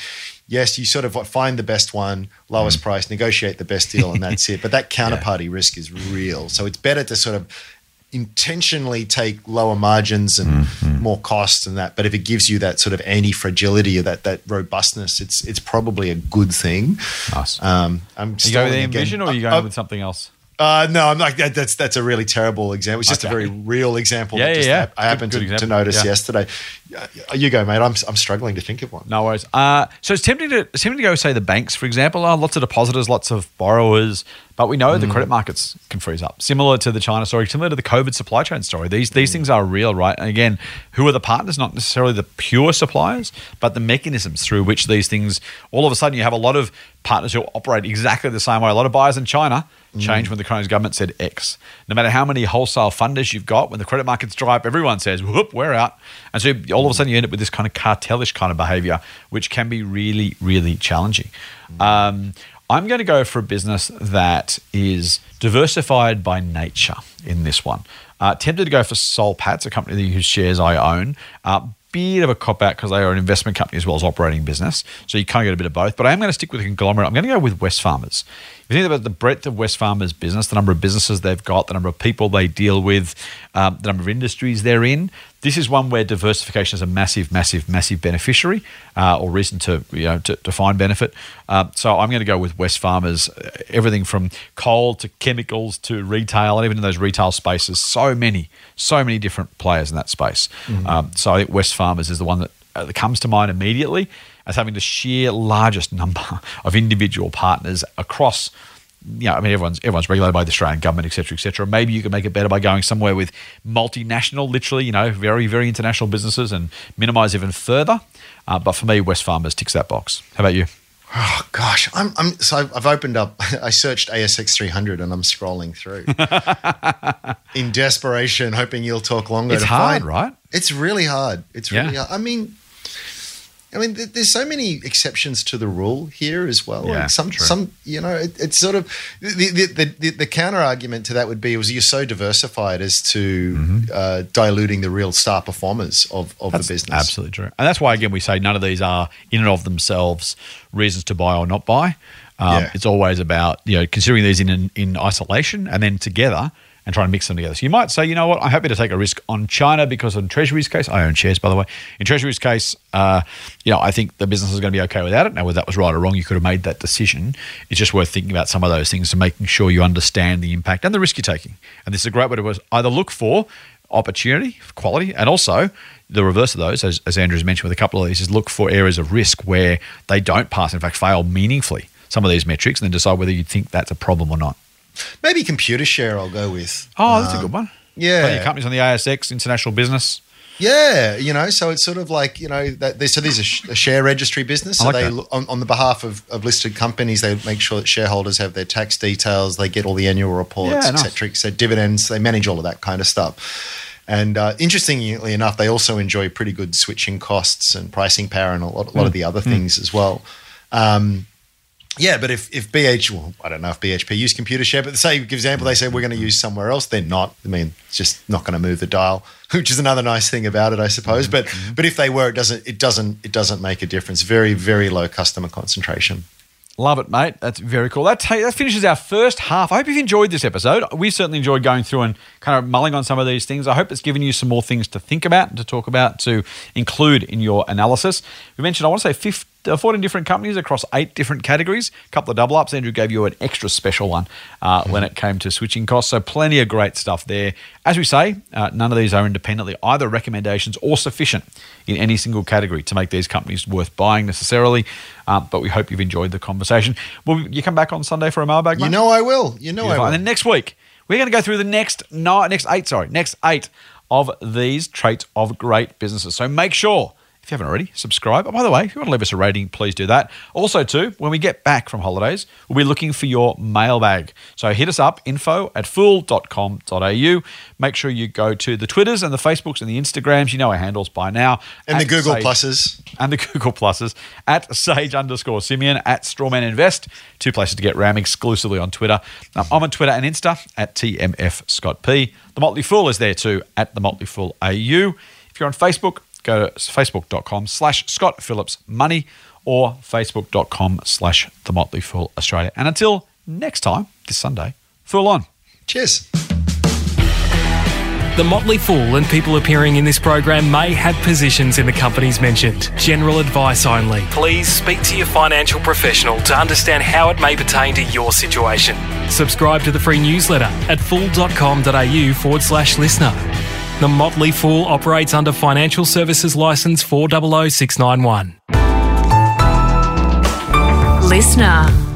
yes, you sort of find the best one, lowest Mm. price, negotiate the best deal, and that's it. But that counterparty risk is real. So it's better to sort of intentionally take lower margins and Mm-hmm. more costs and that. But if it gives you that sort of anti fragility or that that robustness, it's it's probably a good thing. Nice. Um, I'm you go with the. EMVision or are you I- going I- with something else? uh, no, I'm like that, that's that's a really terrible example. It's just Okay. a very real example. Yeah, that yeah, just yeah. hap- I happened good to, to notice Yeah. yesterday. Uh, You go, mate. I'm I'm struggling to think of one. No worries. Uh, so it's tempting to it's tempting to go say the banks, for example, are lots of depositors, lots of borrowers, but we know the credit markets can freeze up. Similar to the China story, similar to the COVID supply chain story. These these things are real, right? And again, who are the partners? Not necessarily the pure suppliers, but the mechanisms through which these things. All of a sudden, you have a lot of partners who operate exactly the same way. A lot of buyers in China changed when the Chinese government said X. No matter how many wholesale funders you've got, when the credit markets dry up, everyone says, whoop, we're out. And so all of a sudden you end up with this kind of cartelish kind of behavior, which can be really, really challenging. Um, I'm going to go for a business that is diversified by nature in this one. Uh, tempted to go for Soul Patts, a company whose shares I own. Uh, bit of a cop out because they are an investment company as well as operating business. So you kind of get a bit of both. But I am going to stick with a conglomerate. I'm going to go with Wesfarmers. If you think about the breadth of Wesfarmers' business, the number of businesses they've got, the number of people they deal with, um, the number of industries they're in, this is one where diversification is a massive, massive, massive beneficiary uh, or reason to you know to, to find benefit. Uh, so I'm going to go with Wesfarmers. Everything from coal to chemicals to retail, and even in those retail spaces, so many, so many different players in that space. Um, so I think Wesfarmers is the one that, uh, that comes to mind immediately as having the sheer largest number of individual partners across you know, I mean, everyone's everyone's regulated by the Australian government, et cetera, et cetera. Maybe you could make it better by going somewhere with multinational, literally, you know, very, very international businesses and minimise even further. Uh, but for me, Wesfarmers ticks that box. How about you? Oh gosh, I'm, I'm so I've, I've opened up. I searched ASX 300 and I'm scrolling through in desperation, hoping you'll talk longer. It's to hard, find- right? It's really hard. It's really Yeah. hard. I mean, I mean, there's so many exceptions to the rule here as well. Yeah, like some, true. some, you know, it, it's sort of the the, the, the counter argument to that would be was you're so diversified as to uh, diluting the real star performers of, of the business. Absolutely true. And that's why, again, we say none of these are in and of themselves reasons to buy or not buy. Um, Yeah. It's always about you know considering these in in isolation and then together and try to mix them together. So you might say, you know what, I'm happy to take a risk on China because in Treasury's case, I own shares by the way. In Treasury's case, uh, you know, I think the business is going to be okay without it. Now, whether that was right or wrong, you could have made that decision. It's just worth thinking about some of those things and making sure you understand the impact and the risk you're taking. And this is a great way to either look for opportunity, quality, and also the reverse of those, as, as Andrew's mentioned with a couple of these, is look for areas of risk where they don't pass, in fact, fail meaningfully some of these metrics, and then decide whether you think that's a problem or not. Maybe Computershare. I'll go with. Oh, that's a Um, good one. yeah. Plenty of companies on the ASX, international business. Yeah, you know, so it's sort of like you know that they, so there's a, sh- a share registry business. So like they on, on the behalf of, of listed companies, they make sure that shareholders have their tax details. They get all the annual reports, Yeah, et nice. cetera, et cetera, dividends. They manage all of that kind of stuff. And uh, interestingly enough, they also enjoy pretty good switching costs and pricing power and a lot, a lot of the other things as well. Um, yeah, but if, if BH, well, I don't know if BHP use Computershare, but say, for example, they say we're going to use somewhere else, they're not. I mean, it's just not going to move the dial, which is another nice thing about it, I suppose. But but if they were, it doesn't it doesn't it doesn't make a difference. Very very low customer concentration. Love it, mate. That's very cool. That, ta- that finishes our first half. I hope you've enjoyed this episode. We certainly enjoyed going through and kind of mulling on some of these things. I hope it's given you some more things to think about and to talk about, to include in your analysis. We mentioned, I want to say, 15, uh, 14 different companies across eight different categories. A couple of double ups. Andrew gave you an extra special one uh, when it came to switching costs. So, plenty of great stuff there. As we say, uh, none of these are independently either recommendations or sufficient in any single category to make these companies worth buying necessarily. Um, but we hope you've enjoyed the conversation. Will you come back on Sunday for a mailbag? You mate? know I will. You know I will. And then next week, we're going to go through the next nine, next eight, sorry, next eight of these traits of great businesses. So make sure, if you haven't already, subscribe. Oh, by the way, if you want to leave us a rating, please do that. Also, too, when we get back from holidays, we'll be looking for your mailbag. So hit us up, info at fool.com.au. Make sure you go to the Twitters and the Facebooks and the Instagrams. You know our handles by now. and the Google Sage- pluses. and the Google Pluses at Sage underscore Simeon at Strawman Invest. Two places to get Ram exclusively on Twitter. Um, I'm on Twitter and Insta at TMF Scott P. The Motley Fool is there too at the Motley Fool AU. If you're on Facebook, go to facebook.com slash Scott Phillips Money or facebook.com slash the Motley Fool Australia. And until next time, this Sunday, Fool on. Cheers. The Motley Fool and people appearing in this program may have positions in the companies mentioned. General advice only. Please speak to your financial professional to understand how it may pertain to your situation. Subscribe to the free newsletter at fool.com.au forward slash listener. The Motley Fool operates under Financial Services Licence 400691. Listener.